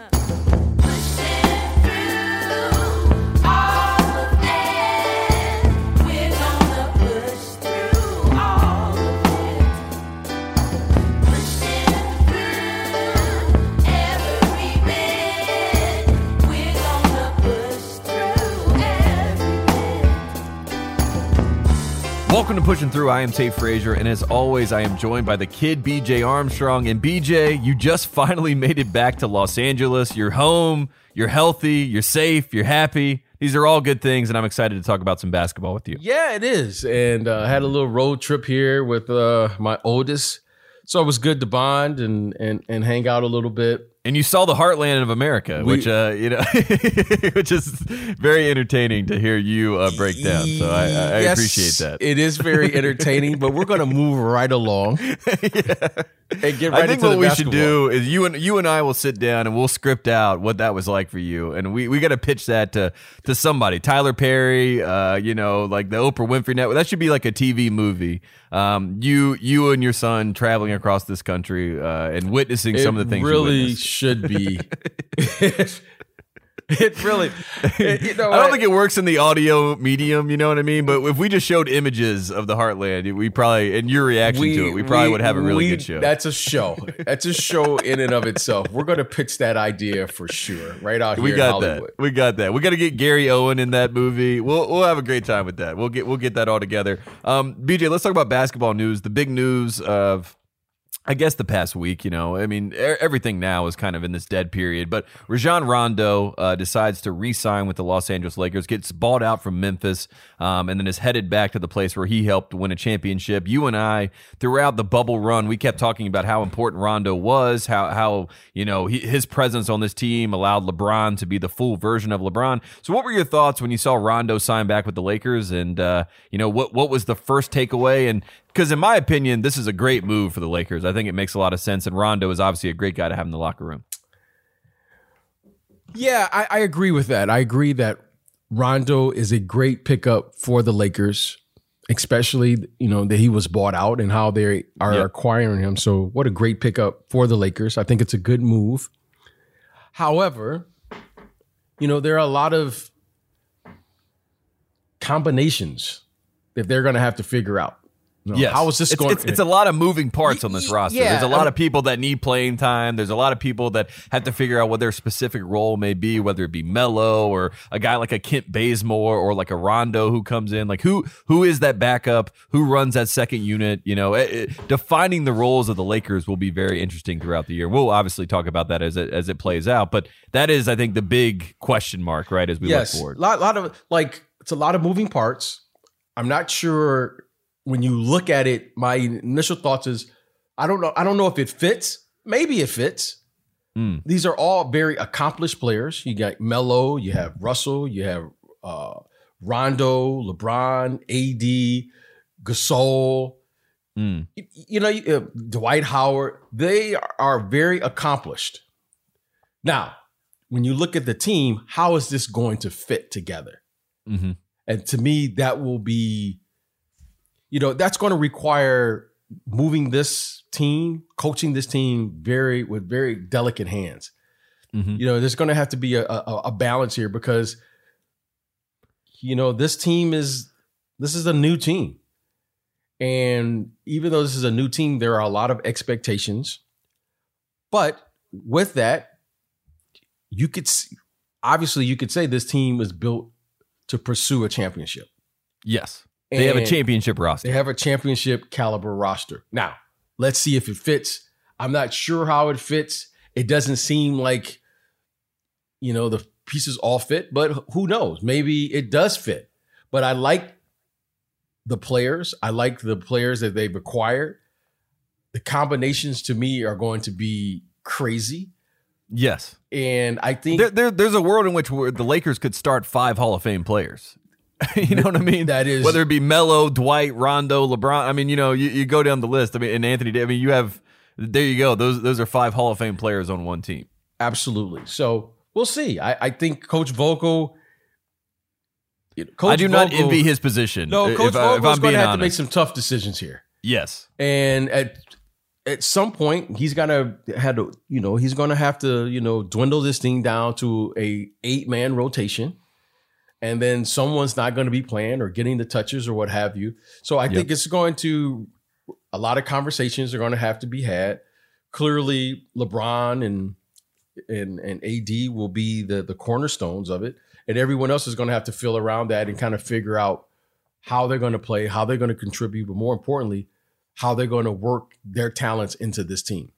Welcome to Pushing Through. I am Tate Frazier, and as always, I am joined by the kid BJ Armstrong. And BJ, you just finally made it back to Los Angeles. You're home, you're healthy, you're safe, you're happy. These are all good things, and I'm excited to talk about some basketball with you. Yeah, it is. And uh, I had a little road trip here with uh, my oldest. So it was good to bond and, and, and hang out a little bit. And you saw the heartland of America, We- which uh, you know, which is very entertaining to hear you uh, break down. So I, I, Yes, appreciate that. It is very entertaining, but we're going to move right along and get right I think what we should do is you and you and I will sit down and we'll script out what that was like for you, and we, we got to pitch that to to somebody, Tyler Perry, uh, you know, like the Oprah Winfrey Network. That should be like a TV movie. Um, you you and your son traveling across this country uh, and witnessing some of the things. really. Should be. it really, it- you know, I don't what? think it works in the audio medium, you know what I mean? But if we just showed images of the Heartland, we probably and your reaction to it, we probably would have a really we- good show. That's a show. That's a show in and of itself. We're going to pitch that idea for sure, right out here we in got Hollywood. that. We got that. We got to get Gary Owen in that movie. We'll we'll have a great time with that. We'll get we'll get that all together. Um, BJ, let's talk about basketball news. The big news of. I guess the past week, you know, I mean, everything now is kind of in this dead period. But Rajon Rondo uh, decides to re-sign with the Los Angeles Lakers, gets bought out from Memphis, um, and then is headed back to the place where he helped win a championship. You and I, throughout the bubble run, we kept talking about how important Rondo was, how how you know he, his presence on this team allowed LeBron to be the full version of LeBron. So, what were your thoughts when you saw Rondo sign back with the Lakers, and uh, you know what what was the first takeaway? And because in my opinion, this is a great move for the Lakers. I think it makes a lot of sense, and Rondo is obviously a great guy to have in the locker room. Yeah, I, I agree with that. I agree that Rondo is a great pickup for the Lakers, especially you know that he was bought out and how they are Yeah. acquiring him. So, what a great pickup for the Lakers. I think it's a good move. However, you know there are a lot of combinations that they're going to have to figure out. You know, Yes. how is this it's, going? It's, it's a lot of moving parts on this roster. yeah, There's a lot of people that need playing time. There's a lot of people that have to figure out what their specific role may be, whether it be Mello or a guy like a Kent Bazemore or like a Rondo who comes in. Like who who is that backup? Who runs that second unit? You know, it, it- defining the roles of the Lakers will be very interesting throughout the year. We'll obviously talk about that as it as it plays out, but that is, I think, the big question mark, right? As we yes, look forward. lot a lot of like it's a lot of moving parts. I'm not sure when you look at it. My initial thoughts is I don't know. I don't know if it fits. Maybe it fits. Mm. These are all very accomplished players. You got Melo, you have Russell, you have uh, Rondo, LeBron, AD, Gasol. Mm. You, you know, uh, Dwight Howard. They are very accomplished. Now, when you look at the team, how is this going to fit together? hmm And to me, that will be, you know, that's going to require moving this team, coaching this team very with very delicate hands. hmm You know, there's going to have to be a, a, a balance here because, you know, this team is this is a new team, and even though this is a new team, there are a lot of expectations. But with that, you could s- obviously you could say this team is built to pursue a championship. Yes, they have a championship roster. They have a championship caliber roster. Now, let's see if it fits. I'm not sure how it fits. It doesn't seem like, you know, the pieces all fit, but who knows? Maybe it does fit. But I like the players. I like the players that they've acquired. The combinations to me are going to be crazy. yes. And I think there, there, there's a world in which the Lakers could start five Hall of Fame players. you know what I mean? That is- whether it be Melo, Dwight, Rondo, LeBron. I mean, you know, you, you go down the list. I mean, and Anthony. I mean, you have there you go. Those those are five Hall of Fame players on one team. Absolutely. So we'll see. I, I think Coach Vogel. you know, Coach I do not envy his position. No, Coach Vogel's going to have to make some tough decisions here. yes, And at at some point he's gonna had to, you know, he's gonna have to, you know, dwindle this thing down to a eight man rotation. And then someone's not going to be playing or getting the touches or what have you. So I think it's going to a lot of conversations are going to have to be had. Clearly, LeBron and and and AD will be the the cornerstones of it, and everyone else is going to have to fill around that and kind of figure out how they're going to play, how they're going to contribute, but more importantly, how they're going to work their talents into this team.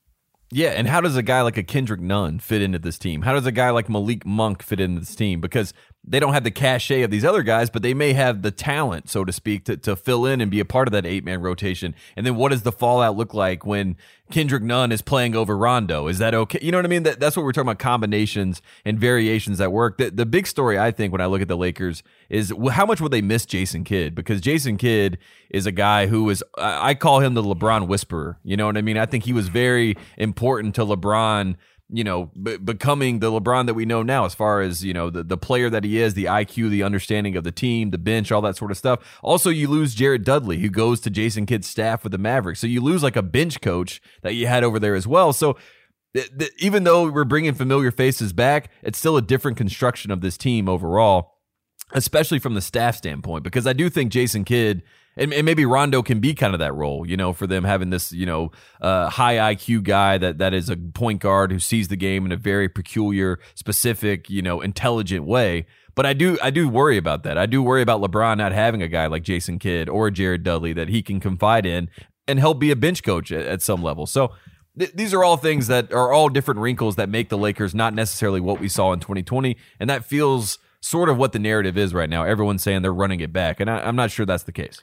Yeah, and how does a guy like a Kendrick Nunn fit into this team? How does a guy like Malik Monk fit into this team? Because they don't have the cachet of these other guys, but they may have the talent, so to speak, to, to fill in and be a part of that eight man rotation. And then what does the fallout look like when Kendrick Nunn is playing over Rondo? Is that okay? You know what I mean? That, that's what we're talking about combinations and variations that work. The, the big story, I think, when I look at the Lakers is how much would they miss Jason Kidd? Because Jason Kidd is a guy who is, I call him the LeBron whisperer. You know what I mean? I think he was very important to LeBron you know, b- becoming the LeBron that we know now, as far as you know, the, the player that he is, the IQ, the understanding of the team, the bench, all that sort of stuff. Also, you lose Jared Dudley, who goes to Jason Kidd's staff with the Mavericks, so you lose like a bench coach that you had over there as well. So. Th- th- even though we're bringing familiar faces back, it's still a different construction of this team overall, especially from the staff standpoint. Because I do think Jason Kidd and, and, maybe Rondo can be kind of that role, you know, for them having this, you know, uh, high IQ guy that that is a point guard who sees the game in a very peculiar, specific, you know, intelligent way. But I do I do worry about that. I do worry about LeBron not having a guy like Jason Kidd or Jared Dudley that he can confide in and help be a bench coach at, at some level. So th- these are all things that are all different wrinkles that make the Lakers not necessarily what we saw in 2020, and that feels sort of what the narrative is right now. Everyone's saying they're running it back, and I, I'm not sure that's the case.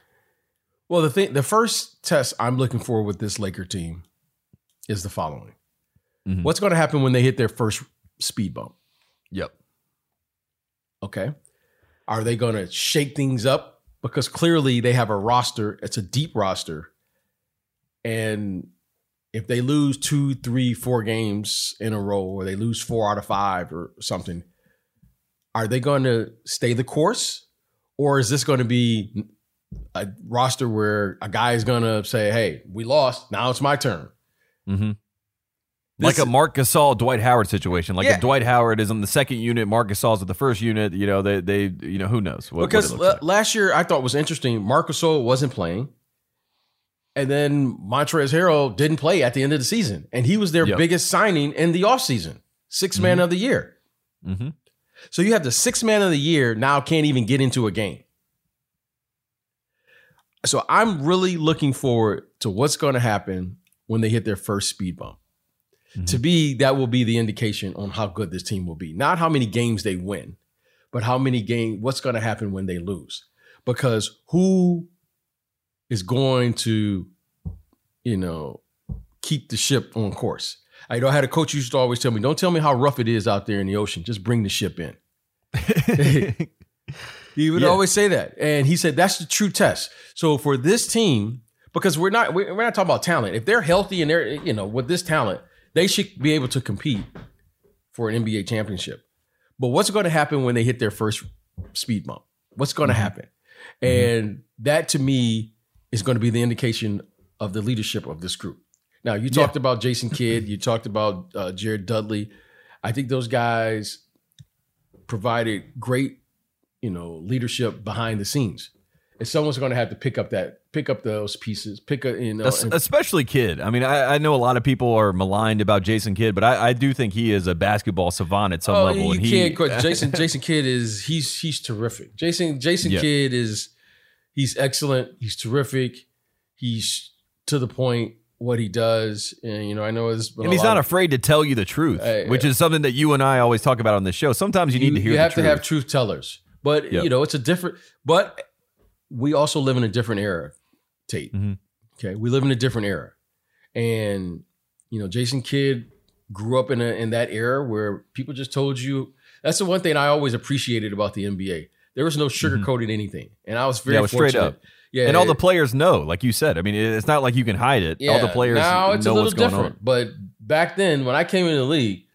Well, the thing, the first test I'm looking for with this Laker team is the following: mm-hmm. What's going to happen when they hit their first speed bump? Yep. Okay. Are they going to shake things up? Because clearly they have a roster. It's a deep roster, and if they lose two, three, four games in a row, or they lose four out of five, or something, are they going to stay the course, or is this going to be a roster where a guy is going to say, "Hey, we lost. Now it's my turn." Mm-hmm. Like a Marc Gasol, Dwight Howard situation. Like yeah. if Dwight Howard is on the second unit, Marc Gasol's at the first unit. You know, they they you know who knows what, because what like. last year I thought was interesting. Marc Gasol wasn't playing, and then Montrezl Harrell didn't play at the end of the season, and he was their yep. biggest signing in the offseason. 6 mm-hmm. man of the year. Mm-hmm. So you have the six man of the year now can't even get into a game so I'm really looking forward to what's going to happen when they hit their first speed bump. Mm-hmm. To be that will be the indication on how good this team will be. Not how many games they win, but how many game what's going to happen when they lose. Because who is going to you know keep the ship on course? I know I had a coach used to always tell me, "Don't tell me how rough it is out there in the ocean. Just bring the ship in." He would yeah. always say that, and he said that's the true test. So for this team, because we're not we're not talking about talent. If they're healthy and they're you know with this talent, they should be able to compete for an NBA championship. But what's going to happen when they hit their first speed bump? What's going to mm-hmm. happen? Mm-hmm. And that to me is going to be the indication of the leadership of this group. Now, you talked yeah. about Jason Kidd, you talked about uh, Jared Dudley. I think those guys provided great you know leadership behind the scenes and someone's going to have to pick up that pick up those pieces pick up you know especially kid i mean I, I, know a lot of people are maligned about jason kidd but i, I do think he is a basketball savant at some oh, level you and can't quit. jason jason kidd is he's he's terrific jason jason yeah. kidd is he's excellent he's terrific he's to the point what he does. And you know, I know it's and he's not of, afraid to tell you the truth, uh, which is something that you and I always talk about on this show. Sometimes you, you need to hear. You have to have truth tellers. But yep. you know, it's a different. But we also live in a different era, Tate. Mm-hmm. Okay, we live in a different era, and you know, Jason Kidd grew up in a, in that era where people just told you. That's the one thing I always appreciated about the NBA. There was no mm-hmm. sugarcoating mm-hmm. anything, and I was very yeah, was straight up. Yeah, and all the players know, like you said. I mean, it's not like you can hide it. Yeah, all the players now it's a little different. But back then, when I came in the league,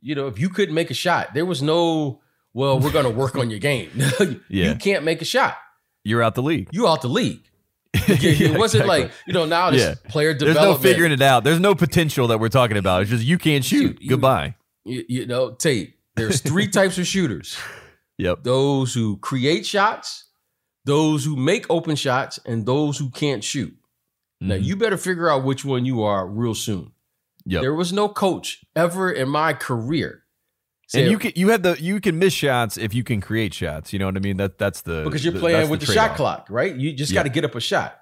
you know, if you couldn't make a shot, there was no well, we're going to work on your game. yeah. You can't make a shot. You're out the league. You out the league. it wasn't exactly. like you know now this Yeah. player There's no figuring it out. There's no potential that we're talking about. It's just you can't shoot. You- Goodbye. you, you know, Tate. There's three types of shooters: Yep. those who create shots, those who make open shots, and those who can't shoot. Now Mhm. you better figure out which one you are real soon. Yep. There was no coach ever in my career. And you can you have the you can miss shots if you can create shots. You know what I mean? That that's the because you're the- playing with the, shot clock, right? You just Yeah. got to get up a shot.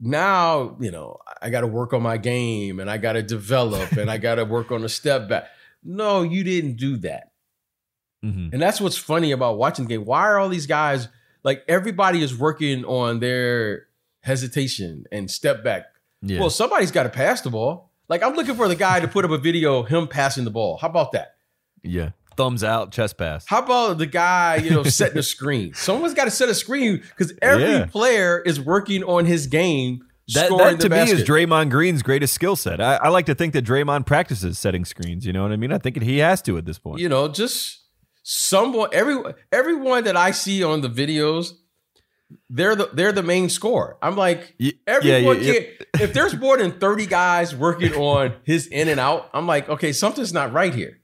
Now, you know, I got to work on my game and I got to develop and I got to work on a step back. No, you didn't do that. Mhm. And that's what's funny about watching the game. Why are all these guys like everybody is working on their hesitation and step back? Yeah. Well, somebody's got to pass the ball. Like I'm looking for the guy to put up a video him passing the ball. How about that? Yeah. Thumbs out, chest pass. How about the guy, you know, setting a screen? Someone's got to set a screen because every Yeah. player is working on his game. That, scoring that to the me basket. is Draymond Green's greatest skill set. I, I like to think that Draymond practices setting screens. You know what I mean? I think he has to at this point. You know, just someone, every everyone that I see on the videos, they're the they're the main scorer. I'm like, Y- everyone yeah, yeah. can't. If there's more than 30 guys working on his in and out, I'm like, okay, something's not right here.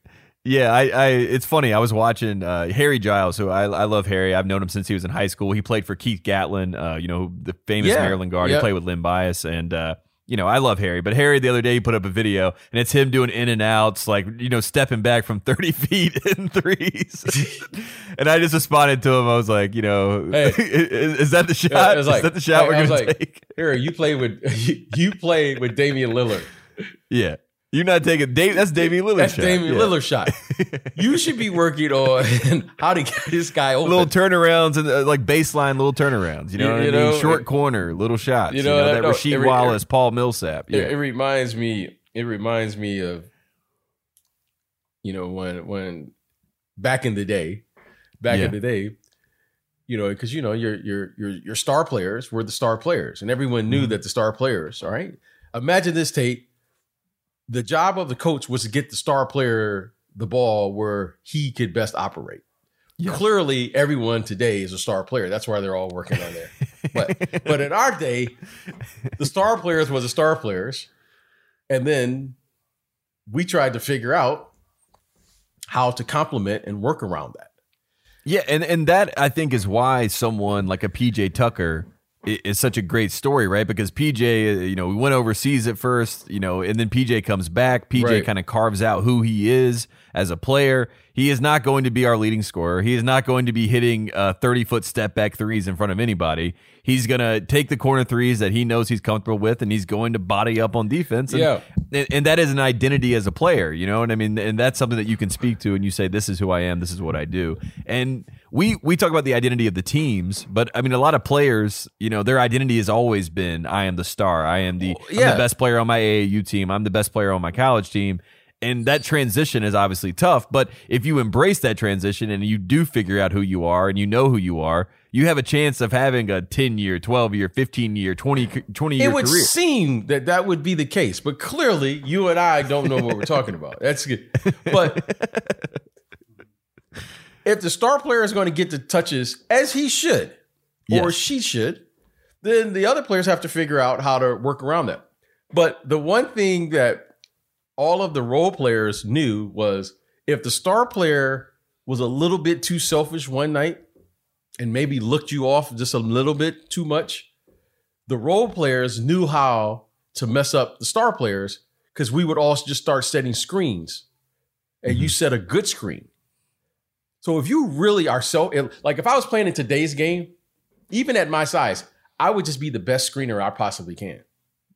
Yeah, I, I it's funny. I was watching uh, Harry Giles, who I, I love Harry. I've known him since he was in high school. He played for Keith Gatlin, uh, you know, the famous Yeah, Maryland guard. yeah. He played with Len Bias, and uh, you know, I love Harry. But Harry the other day he put up a video, and it's him doing in and outs, like you know, stepping back from thirty feet in threes. and I just responded to him. I was like, you know, Hey. is, is that the shot? Yeah, is like- that the shot I- we're gonna like- take? Here, you play with you play with Damian Lillard. Yeah, you're not taking Dave. That's Damian Lillard. That's shot. Damian Yeah. Lillard shot. You should be working on how to get this guy open. little turnarounds and uh, like baseline little turnarounds. You know You- what I you mean? know, Short it- corner, little shots. you You know, know, that- that no, Rasheed it Wallace, Paul Millsap. It, Yeah, it reminds me. It reminds me of, you know, when when back in the day, back Yeah. in the day, you know, because you know your your your your star players were the star players, and everyone knew Mhm. that the star players. All right, imagine this Tate. The job of the coach was to get the star player the ball where he could best operate. Yeah. Clearly, everyone today is a star player. That's why they're all working on there. but but in our day, the star players were the star players, and then we tried to figure out how to complement and work around that. yeah, and and that I think is why someone like a PJ Tucker i- is such a great story, right? Because PJ, uh, you know, we went overseas at first, you know, and then PJ comes back. PJ Right. kind of carves out who he is as a player. He is not going to be our leading scorer. He is not going to be hitting uh, 30 foot step back threes in front of anybody. He's going to take the corner threes that he knows he's comfortable with, and he's going to body up on defense. And, Yeah. and, and that is an identity as a player, you know what I mean? And that's something that you can speak to, and you say, "This is who I am. This is what I do." And we we talk about the identity of the teams, but I mean, a lot of players, you know, their identity has always been, "I am the star. I am the, yeah. the best player on my AAU team. I'm the best player on my college team." And that transition is obviously tough, but if you embrace that transition and you do figure out who you are and you know who you are, you have a chance of having a 10 year, 12 year, 15 year, 20, 20 year career. It would career. seem that that would be the case, but clearly you and I don't know what we're talking about. That's good. But if the star player is going to get the touches as he should or Yes. she should, then the other players have to figure out how to work around that. But the one thing that all of the role players knew was if the star player was a little bit too selfish one night and maybe looked you off just a little bit too much, the role players knew how to mess up the star players because we would all just start setting screens and you mm-hmm. set a good screen. So if you really are so like if I was playing in today's game, even at my size, I would just be the best screener I possibly can.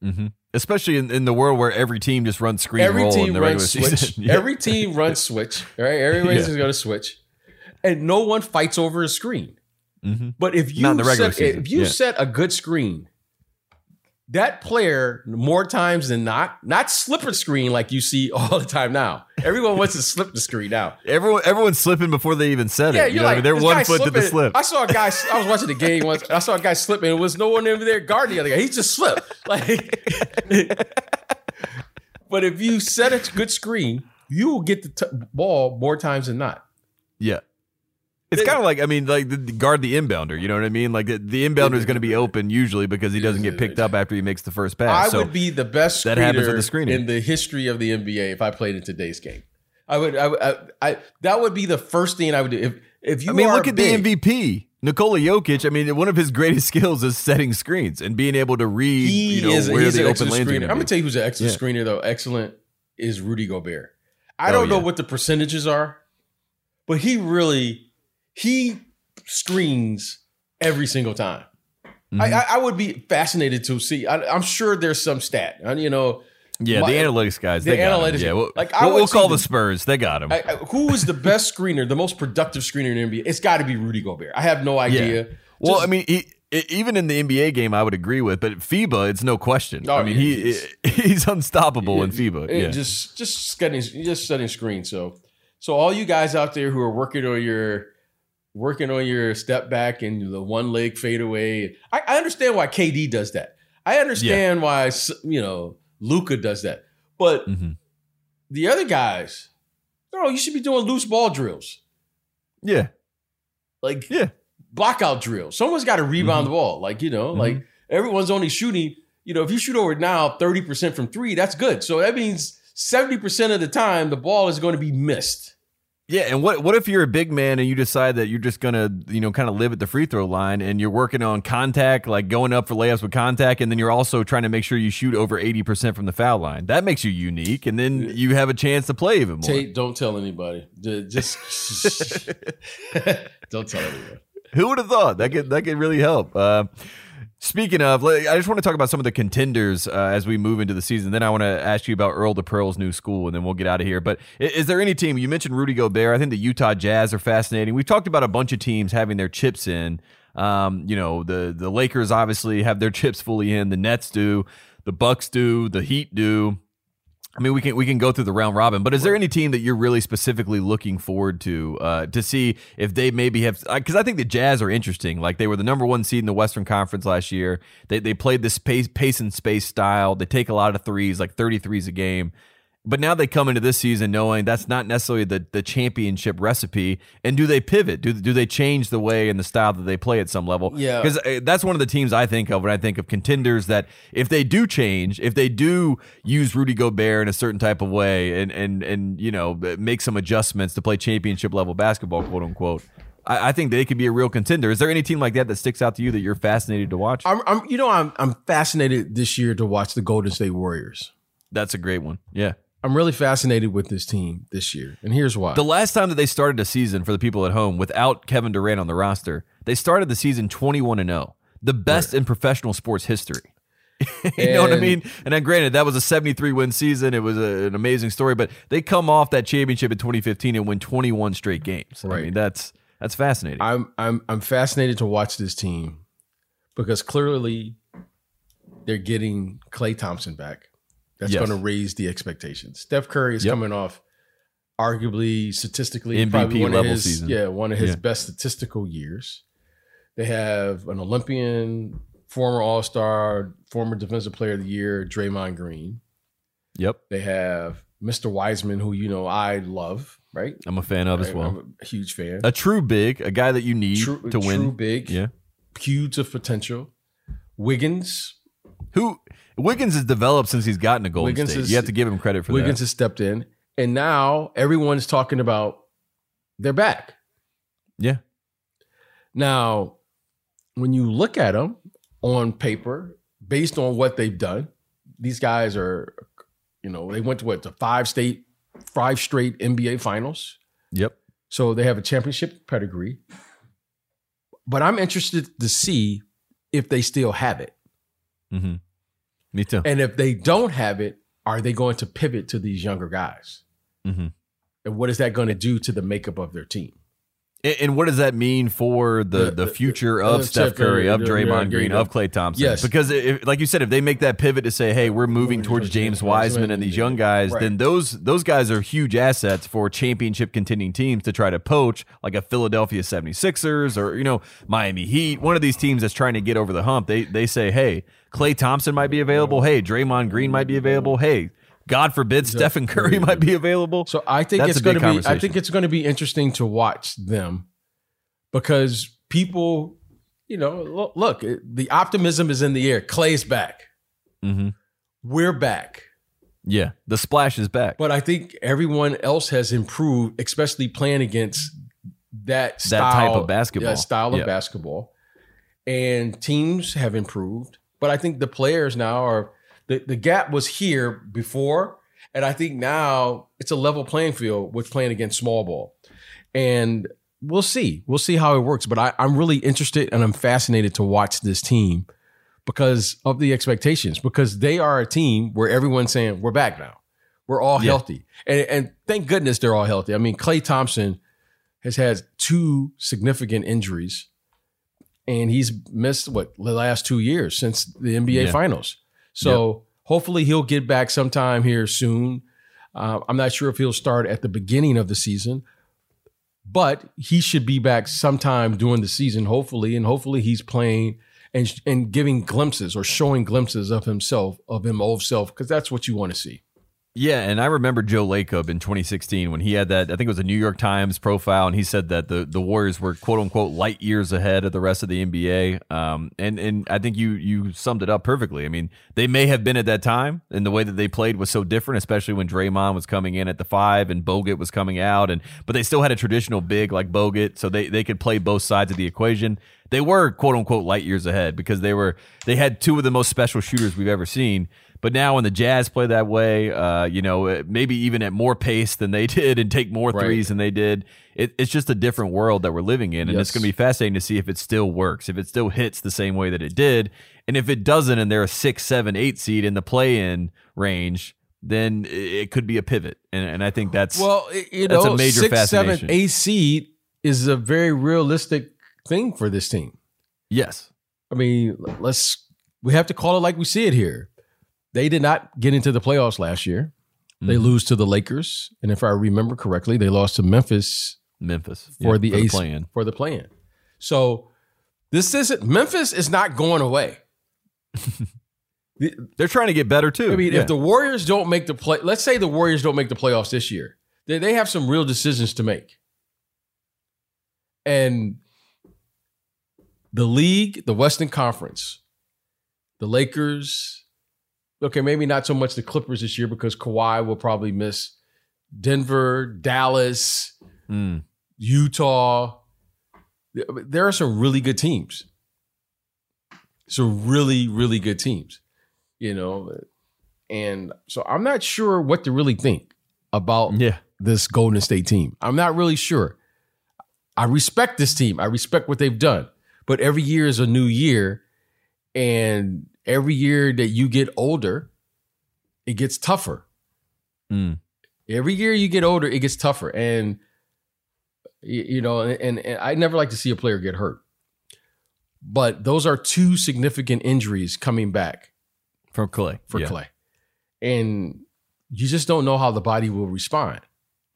Hmm Especially in, in the world where every team just runs screen Every roll in team the regular runs switch. season. Yeah. Every team runs switch. Right? Everybody's Yeah. going to switch, and no one fights over a screen. Mhm. But if you Not in the regular set, if you yeah. set a good screen, that player more times than not, not slipper screen like you see all the time now. Everyone wants to slip the screen now. Everyone, everyone's slipping before they even said Yeah, it. You you're know, what I like mean? they're one foot to the slip. I saw a guy. I was watching the game once. I saw a guy slipping. There was no one over there guarding the other guy. He just slipped. Like, but if you set a good screen, you will get the t- ball more times than not. yeah, It's kind of like I mean, like the, guard the inbounder. You know what I mean? Like the, the inbounder is going to be open usually because he doesn't get picked up after he makes the first pass. I so would be the best that happens with the screening. in the history of the NBA if I played in today's game. I would, I, would- I, I that would be the first thing I would do. If if you, I mean, look at big, the MVP, Nikola Jokic. I mean, one of his greatest skills is setting screens and being able to read. He you know is where the an open lanes I'm gonna tell you who's an excellent Yeah. screener though. Excellent is Rudy Gobert. I Oh, don't know yeah. what the percentages are, but he really he screens every single time. Mm-hmm. I, I, I would be fascinated to see. I, I'm sure there's some stat. You know, Yeah, My- the analytics guys. the they analytics- Yeah, we'll, like, we'll, we'll call the the- Spurs. They got him. I, I, who is the best screener, the most productive screener in the NBA? It's got to be Rudy Gobert. I have no idea. Yeah. Well, Just- I mean, he, even in the NBA game, I would agree with, but FIBA, it's no question. Oh, I mean, he he's- unstoppable in FIBA. Yeah. just just setting just setting screens. So so all you guys out there who are working on your working on your step back and the one leg fade away, I, I understand why KD does that. I understand why you know Luka does that, but Mhm. the other guys, no, you should be doing loose ball drills, yeah, like yeah. blockout drills. Someone's got to rebound the ball, like you know, like everyone's only shooting. You know, if you shoot over now thirty percent from three, that's good. So that means seventy percent of the time the ball is going to be missed. Yeah, and what what if you're a big man and you decide that you're just gonna you know kind of live at the free throw line and you're working on contact, like going up for layups with contact, and then you're also trying to make sure you shoot over eighty percent from the foul line. That makes you unique, and then you have a chance to play even more. Tate, don't tell anybody. Just don't tell anyone. Who would have thought that could that could really help? Uh, speaking of, I just want to talk about some of the contenders uh, as we move into the season. Then I want to ask you about Earl the Pearl's new school, and then we'll get out of here. But is, there any team you mentioned Rudy Gobert? I think the Utah Jazz are fascinating. We've talked about a bunch of teams having their chips in. Um, you know, the the Lakers obviously have their chips fully in. The Nets do. The Bucks do. The Heat do. I mean, we can we can go through the round robin, but is there any team that you're really specifically looking forward to uh, to see if they maybe have? Because I think the Jazz are interesting. Like they were the number one seed in the Western Conference last year. They they played this pace pace and space style. They take a lot of threes, like 30 threes a game. But now they come into this season knowing that's not necessarily the, the championship recipe. And do they pivot? Do, do they change the way and the style that they play at some level? Yeah. Because uh, that's one of the teams I think of when I think of contenders that if they do change, if they do use Rudy Gobert in a certain type of way and and and you know make some adjustments to play championship level basketball, quote unquote. I, I think they could be a real contender. Is there any team like that that sticks out to you that you're fascinated to watch? I'm, I'm, you know, I'm, I'm fascinated this year to watch the Golden State Warriors. That's a great one. Yeah. I'm really fascinated with this team this year, and here's why. The last time that they started a season for the people at home without Kevin Durant on the roster, they started the season 21 and 0, the best in professional sports history. you know what I mean? And then, granted, that was a 73 win season. It was a, an amazing story, but they come off that championship in 2015 and win 21 straight games. I mean, that's that's fascinating. I'm I'm I'm fascinated to watch this team because clearly they're getting Klay Thompson back. That's Yes. going to raise the expectations. Steph Curry is Yep. coming off arguably statistically MVP probably one of level his, season. Yeah, one of his Yeah. best statistical years. They have an Olympian, former All Star, former Defensive Player of the Year, Draymond Green. yep, They have Mr. Wiseman, who you know I love, right? I'm a fan of as well. I'm a huge fan. A true big, a guy that you need True, to win. true big, Yeah. huge of potential. Wiggins, Who Wiggins has developed since he's gotten to Golden Wiggins State. is- you have to give him credit for Wiggins that. Wiggins has stepped in, and now everyone's talking about they're back. Yeah. Now, when you look at them on paper, based on what they've done, these guys are, you know, they went to what the five state, five straight NBA finals. Yep. So they have a championship pedigree. But I'm interested to see if they still have it. hmm Me too. And if they don't have it, are they going to pivot to these younger guys? hmm And what is that going to do to the makeup of their team? And, and what does that mean for the, The- the, future of Steph Curry, Curry, of Draymond Green, of Klay Thompson? Yes. Because, if, like you said, if they make that pivot to say, "Hey, we're moving towards James Wiseman and these young guys," Right. then those those guys are huge assets for championship contending teams to try to poach, like a Philadelphia 76ers or you know Miami Heat, one of these teams that's trying to get over the hump. They they say, "Hey, Klay Thompson might be available. Hey, Draymond Green might be available. Hey." God forbid Stephen Curry might be available. So I think That's it's going to be. I think it's going to be interesting to watch them because people, you know, look, the optimism is in the air. Klay's back. Mm-hmm. We're back. Yeah, the splash is back. But I think everyone else has improved, especially playing against that style, that type of basketball, that style of basketball. And teams have improved, but I think the players now are the, the gap was here before, and I think now it's a level playing field with playing against small ball. And we'll see. We'll see how it works. But I, I'm really interested and I'm fascinated to watch this team because of the expectations, because they are a team where everyone's saying, we're back now. We're all yeah. healthy. And, and thank goodness they're all healthy. I mean, Klay Thompson has had two significant injuries and he's missed what the last two years since the NBA yeah. finals. So yep. hopefully he'll get back sometime here soon. Uh, I'm not sure if he'll start at the beginning of the season, but he should be back sometime during the season, hopefully, and hopefully he's playing and and giving glimpses or showing glimpses of himself, of him old self, because that's what you want to see. Yeah, and I remember Joe Lacob in 2016 when he had that. I think it was a New York Times profile, and he said that the, the Warriors were quote unquote light years ahead of the rest of the NBA. Um, and and I think you you summed it up perfectly. I mean, they may have been at that time, and the way that they played was so different, especially when Draymond was coming in at the five and Bogut was coming out, and but they still had a traditional big like Bogut, so they they could play both sides of the equation. They were quote unquote light years ahead because they were they had two of the most special shooters we've ever seen. But now when the Jazz play that way, uh, you know, maybe even at more pace than they did and take more threes right. than they did, it, it's just a different world that we're living in. And yes. it's going to be fascinating to see if it still works, if it still hits the same way that it did. And if it doesn't and they're a six, seven, eight seed in the play in range, then it could be a pivot. And, and I think that's, well, you know, a major six, fascination. seven, eight seed is a very realistic thing for this team. Yes. I mean, let's, we have to call it like we see it here they did not get into the playoffs last year. They mm-hmm. lose to the Lakers, and if I remember correctly, they lost to Memphis. Memphis for yeah, the, for the play-in. For the play-in. So this isn't Memphis is not going away. They're trying to get better too. I mean, yeah. if the Warriors don't make the play, let's say the Warriors don't make the playoffs this year, they, they have some real decisions to make. And the league, the Western Conference, the Lakers, okay, maybe not so much the Clippers this year because Kawhi will probably miss Denver, Dallas, mm. Utah. There are some really good teams. Some really, really good teams, you know. And so I'm not sure what to really think about yeah. this Golden State team. I'm not really sure. I respect this team. I respect what they've done. But every year is a new year. And every year that you get older, it gets tougher. Mm. Every year you get older, it gets tougher. And you know, and, and I never like to see a player get hurt. But those are two significant injuries coming back from Klay. For yeah. Klay. And you just don't know how the body will respond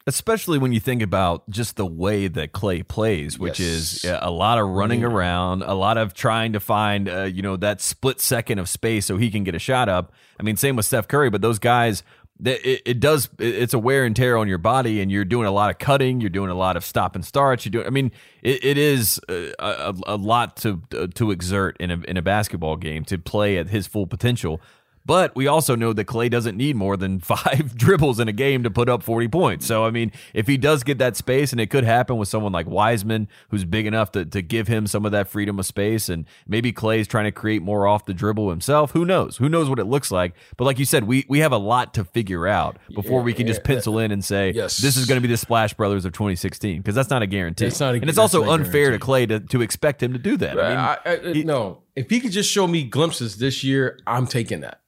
especially when you think about just the way that Klay plays, which yes. is a lot of running mm-hmm. around, a lot of trying to find, uh, you know, that split second of space so he can get a shot up. I mean, same with Steph Curry, but those guys, it, it does, it's a wear and tear on your body, and you're doing a lot of cutting, you're doing a lot of stop and starts. You're doing, I mean, it, it is uh, a, a, a lot to uh, to exert in a in a basketball game to play at his full potential. But we also know that Klay doesn't need more than five dribbles in a game to put up 40 points. So, I mean, if he does get that space, and it could happen with someone like Wiseman, who's big enough to, to give him some of that freedom of space, and maybe Klay's trying to create more off the dribble himself. Who knows? Who knows what it looks like? But like you said, we, we have a lot to figure out before yeah, we can just pencil in and say, yes. this is going to be the Splash Brothers of 2016, because that's not a guarantee. It's not a, and it's also unfair to Klay to, to expect him to do that. Right. I mean, I, I, he, no, if he could just show me glimpses this year, I'm taking that.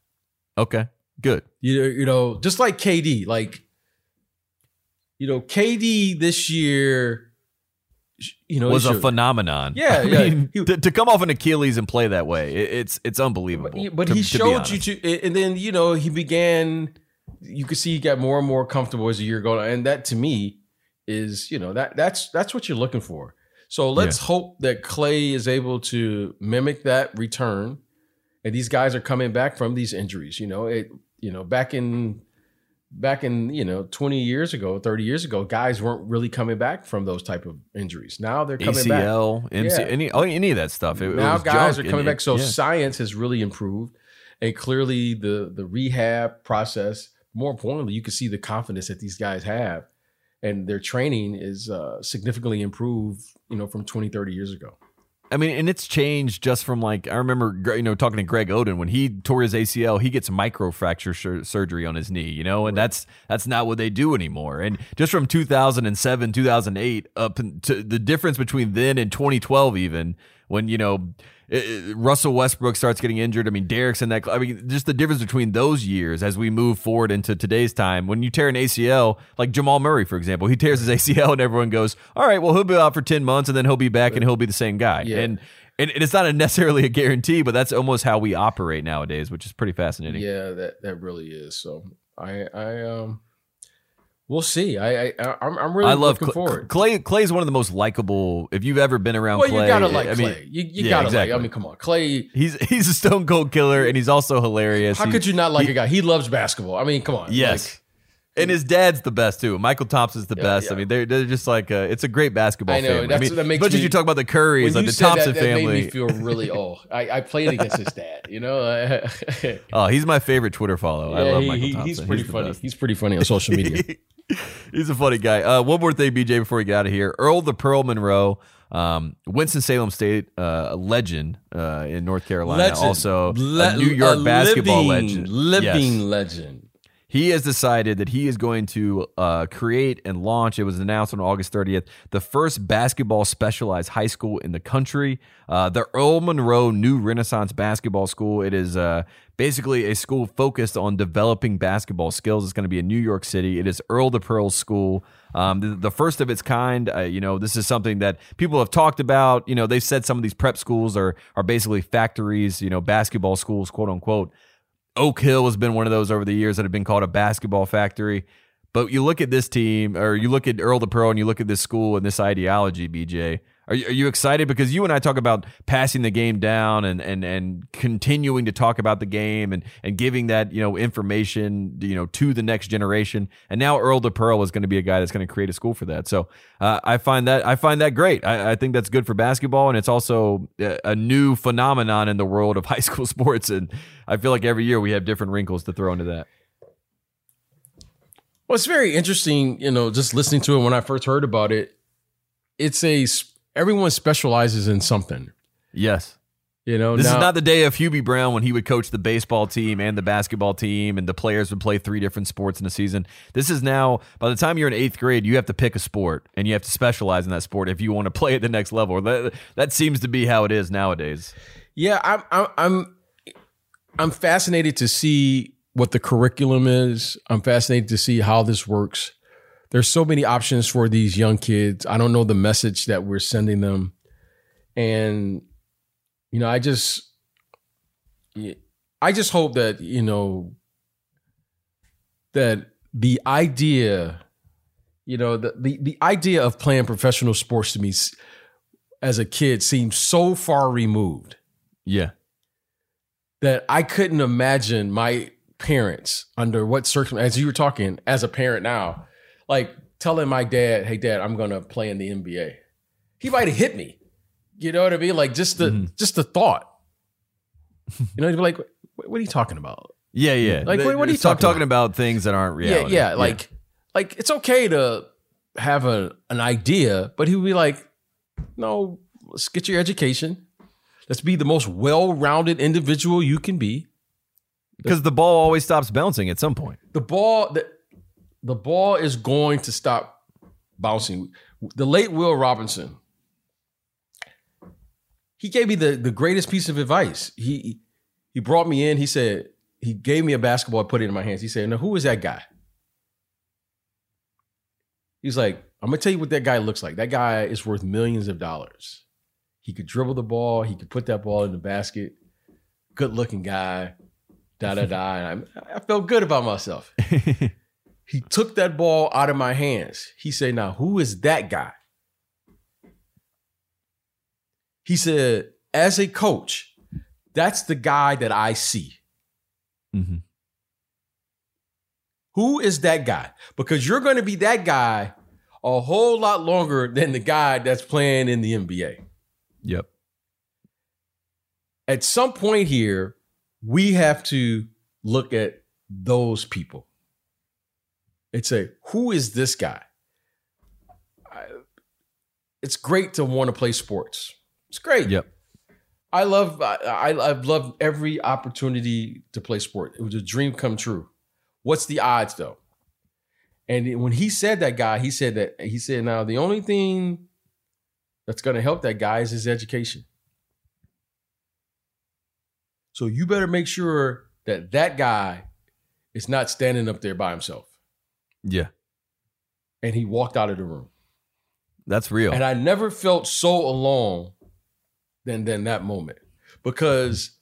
Okay, good. You you know, just like KD, like you know, KD this year, you know, was a phenomenon. Yeah, I yeah. Mean, he, to, to, come off an Achilles and play that way, it, it's it's unbelievable. But he, but to, he showed you to, and then you know he began. You could see he got more and more comfortable as the year going and that to me is you know that that's that's what you're looking for. So let's yeah. hope that Klay is able to mimic that return and these guys are coming back from these injuries. You know, it you know back in back in you know 20 years ago 30 years ago guys weren't really coming back from those type of injuries now they're coming back ACL, MC, Yeah. any oh, any of that stuff. It, it now was guys junk, are coming and- back so yeah. science has really improved and clearly the the rehab process more importantly you can see the confidence that these guys have and their training is uh, significantly improved you know from 20 30 years ago I mean, and it's changed just from like I remember, you know, talking to Greg Oden when he tore his ACL, he gets microfracture sur- surgery on his knee, you know, and that's that's not what they do anymore. And just from 2007, 2008 up to the difference between then and 2012, even when you know it- it- Russell Westbrook starts getting injured. I mean, Derek's in that. I mean, just the difference between those years as we move forward into today's time. When you tear an ACL, like Jamal Murray, for example, he tears his ACL, and everyone goes, "All right, well, he'll be out for ten months, and then he'll be back, and he'll be the same guy." Yeah. And and and it's not a necessarily a guarantee, but that's almost how we operate nowadays, which is pretty fascinating. yeah that that really is so i i um we'll see i i i'm, I'm really I love looking Klay. forward Klay. Klay's one of the most likable. If you've ever been around well Klay, you gotta like I mean, klay you, you yeah, gotta exactly. like i mean come on klay he's he's a stone cold killer, and he's also hilarious. how could you not like he- a guy he loves basketball i mean come on Yes. Like, and his dad's the best too. Mychal Thompson's the Yeah, best. I mean, they're, they're just like uh it's a great basketball I know, family. that's- I mean, that makes much as you talk about the Currys, like the Thompson that, that family. made me feel really old. I, I played against his dad you know oh, he's my favorite Twitter follow. I love he- Mychal Thompson. he's pretty the funny he's pretty funny on social media he's a funny guy. Uh, one more thing, BJ, before we get out of here. Earl the Pearl Monroe, um, Winston Salem State, uh, a legend uh, in North Carolina, Legend. also Le- a New York a basketball living, legend. living Yes. legend He has decided that he is going to uh, create and launch. It was announced on August 30th, the first basketball specialized high school in the country, uh, the Earl Monroe New Renaissance Basketball School. It is uh, basically a school focused on developing basketball skills. It's going to be in New York City. It is Earl the Pearl School, um, the, the first of its kind. Uh, you know, this is something that people have talked about. You know, they've said some of these prep schools are are basically factories. You know, basketball schools, quote unquote. Oak Hill has been one of those over the years that have been called a basketball factory. But you look at this team, or you look at Earl the Pearl, and you look at this school and this ideology, BJ. Are you, are you excited? Because you and I talk about passing the game down and and and continuing to talk about the game and and giving that you know information you know to the next generation. And now Earl the Pearl is going to be a guy that's going to create a school for that. So uh, I find that I find that great. I, I think that's good for basketball, and it's also a new phenomenon in the world of high school sports. And I feel like every year we have different wrinkles to throw into that. Well, it's very interesting, you know, just listening to it when I first heard about it. It's a everyone specializes in something, Yes. you know. This now, is not the day of Hubie Brown when he would coach the baseball team and the basketball team, and the players would play three different sports in a season. This is now, by the time you're in eighth grade, you have to pick a sport and you have to specialize in that sport if you want to play at the next level. That, that seems to be how it is nowadays. yeah, I'm, I'm, I'm, I'm fascinated to see what the curriculum is. I'm fascinated to see how this works. There's so many options for these young kids. I don't know the message that we're sending them, and you know, I just, I just hope that you know that the idea, you know, the the, the idea of playing professional sports to me as a kid seems so far removed Yeah. That I couldn't imagine my parents under what circumstances, as you were talking as a parent now, like telling my dad, hey, dad, I'm going to play in the NBA. He might have hit me. You know what I mean? Like just the, Mhm. just the thought, you know, he'd be like, what, what are you talking about? Yeah, yeah. Like, what- what are you talking talking about? things that aren't reality. Yeah. Yeah. Like, like it's okay to have a, an idea, but he would be like, no, let's get your education. Let's be the most well-rounded individual you can be. because the ball always stops bouncing at some point. the ball the, the ball is going to stop bouncing. The late Will Robinson, he gave me the, the greatest piece of advice. He he brought me in. He said he gave me a basketball. I put it in my hands. He said, "Now who is that guy?" He's like, "I'm gonna tell you what that guy looks like. That guy is worth millions of dollars. He could dribble the ball. He could put that ball in the basket. Good looking guy." Da da da. And I, I felt good about myself. He took that ball out of my hands. He said, Now, who is that guy? He said, As a coach, that's the guy that I see. Mhm. Who is that guy? Because you're going to be that guy a whole lot longer than the guy that's playing in the NBA. Yep. At some point here, we have to look at those people and say, who is this guy? I, it's great to want to play sports. It's great. Yep. I love I, I I've loved every opportunity to play sport. It was a dream come true. What's the odds though? And when he said that guy, he said that he said now the only thing that's going to help that guy is his education. So you better make sure that that guy is not standing up there by himself. Yeah. And he walked out of the room. That's real. And I never felt so alone than than that moment because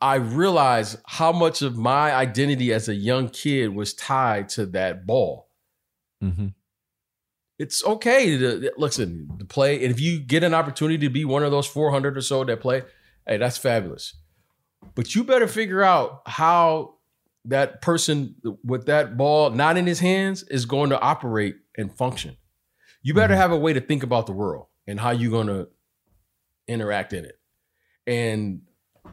I realized how much of my identity as a young kid was tied to that ball. mm-hmm. It's okay to listen to play, and if you get an opportunity to be one of those 400 or so that play, hey, that's fabulous. But you better figure out how that person with that ball not in his hands is going to operate and function. You better Mhm. have a way to think about the world and how you're going to interact in it. And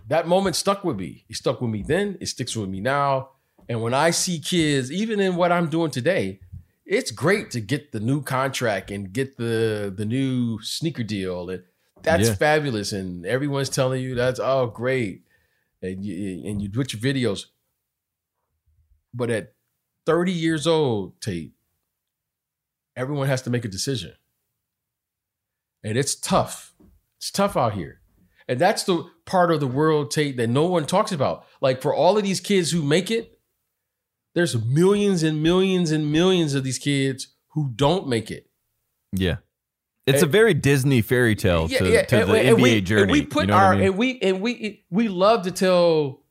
that moment stuck with me. It stuck with me then, it sticks with me now. And when I see kids, even in what I'm doing today, it's great to get the new contract and get the the new sneaker deal. And that's Yeah. fabulous. And everyone's telling you that's oh great. And you and you put your videos. But at 30 years old, Tate, everyone has to make a decision. And it's tough. It's tough out here. And that's the part of the world, Tate, that no one talks about. Like for all of these kids who make it, there's millions and millions and millions of these kids who don't make it. Yeah. It's And- a very Disney fairy tale to, to the and- NBA and we, journey. And we put you know our I mean? and we and we we love to tell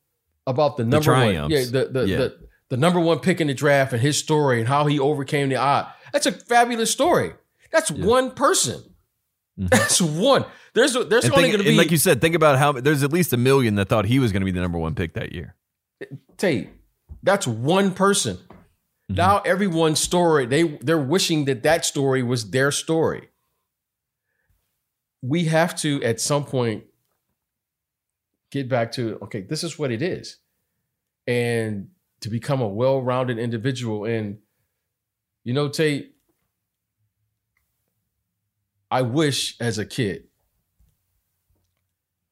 about the number one, yeah, the the, Yeah. the the number one pick in the draft and his story and how he overcame the odd. That's a fabulous story. That's Yeah. one person. Mhm. That's one. There's a, there's and, only going to and be like you said, think about how there's at least a million that thought he was going to be the number one pick that year. Tate. That's one person. Mhm. Now everyone's story they they're wishing that that story was their story. We have to at some point get back to okay, this is what it is, and to become a well-rounded individual. And you know, Tate, I wish as a kid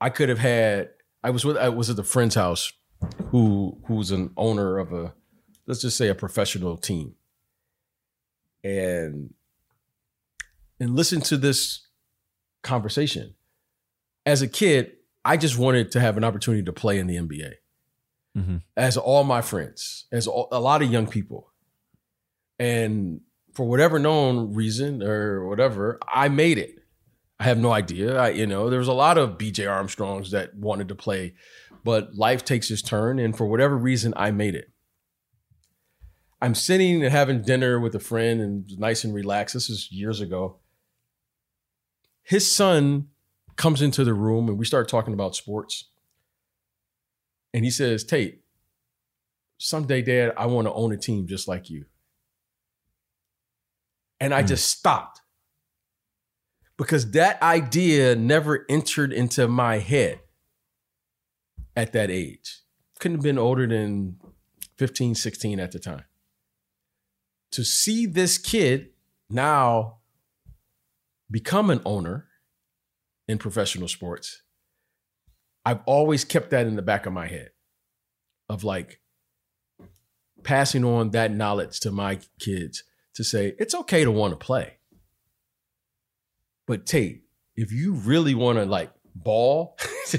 I could have had. I was with I was at the friend's house who who's an owner of a let's just say a professional team. And and listen to this conversation. As a kid i just wanted to have an opportunity to play in the nba Mm-hmm. as all my friends as all, a lot of young people. And for whatever known reason or whatever i made it. I have no idea. I, you know there was a lot of bj armstrongs that wanted to play but life takes its turn and for whatever reason i made it. I'm sitting and having dinner with a friend and nice and relaxed. This is years ago. His son comes into the room and we start talking about sports. And he says tate someday dad i want to own a team just like you. And i Hmm. just stopped because that idea never entered into my head at that age. Couldn't have been older than 15, 16 at the time. To see this kid now become an owner in professional sports, I've always kept that in the back of my head of like passing on that knowledge to my kids to say it's okay to want to play. But Tate, if you really want to like ball,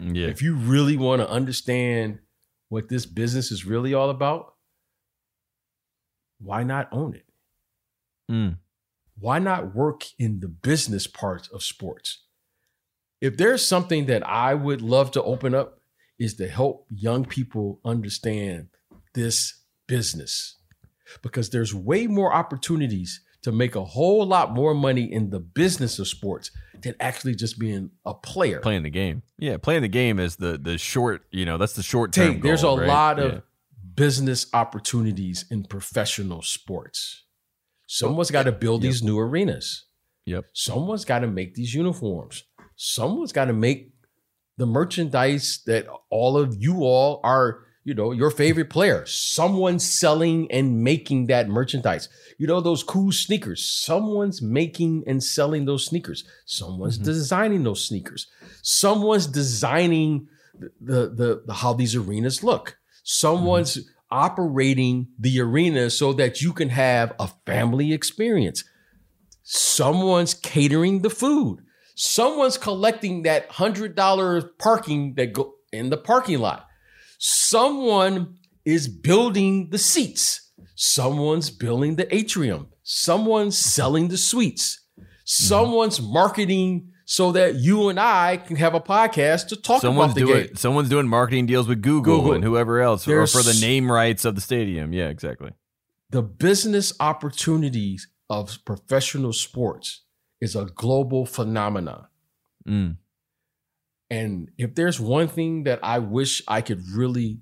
Yeah. if you really want to understand what this business is really all about, why not own it? Mm. Why not work in the business part of sports? If there's something that I would love to open up is to help young people understand this business because there's way more opportunities to make a whole lot more money in the business of sports than actually just being a player. Playing the game. Yeah. Playing the game is the the short, you know, that's the short term. Tate, there's a right? lot of Yeah. business opportunities in professional sports. Someone's oh, got to build Yep. these new arenas. Yep. Someone's got to make these uniforms. Someone's got to make the merchandise that all of you all are, you know, your favorite player. Someone's selling and making that merchandise. You know, those cool sneakers. Someone's making and selling those sneakers. Someone's Mhm. designing those sneakers. Someone's designing the, the, the, the how these arenas look. Someone's operating the arena so that you can have a family experience. Someone's catering the food. Someone's collecting that hundred dollar parking that go in the parking lot. Someone is building the seats. Someone's building the atrium. Someone's selling the suites. Someone's marketing so that you and I can have a podcast to talk Someone's about the doing game. someone's doing marketing deals with Google, Google. and whoever else, or for the name rights of the stadium. Yeah, exactly. the business opportunities of professional sports is a global phenomenon. Mm. And if there's one thing that I wish I could really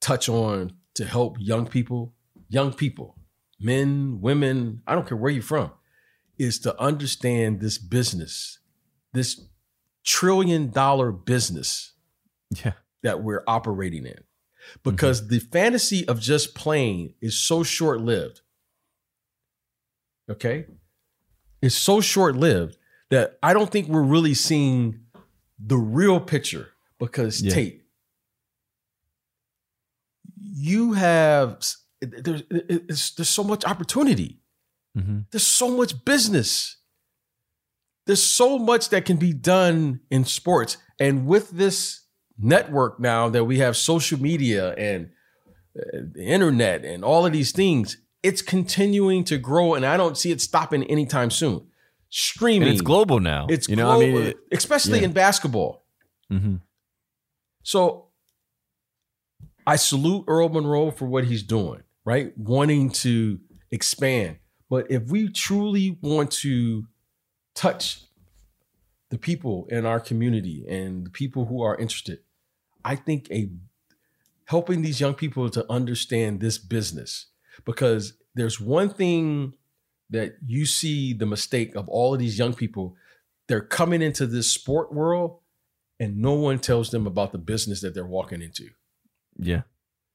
touch on to help young people, young people, men, women, I don't care where you're from, is to understand this business, this trillion dollar business Yeah. that we're operating in. Mm-hmm. Because the fantasy of just playing is so short lived. Okay? It's so short lived that I don't think we're really seeing the real picture. Because, Yeah. Tate, you have, there's, there's so much opportunity hmm there's so much business. There's so much that can be done in sports. And with this network now that we have social media and uh, the internet and all of these things, it's continuing to grow. And I don't see it stopping anytime soon. Streaming. And it's global now. It's you know, I global, mean, especially yeah. in basketball. hmm So I salute Earl Monroe for what he's doing, right? Wanting to expand. But if we truly want to touch the people in our community and the people who are interested, I think a helping these young people to understand this business because there's one thing that you see the mistake of all of these young people they're coming into this sport world and no one tells them about the business that they're walking into yeah.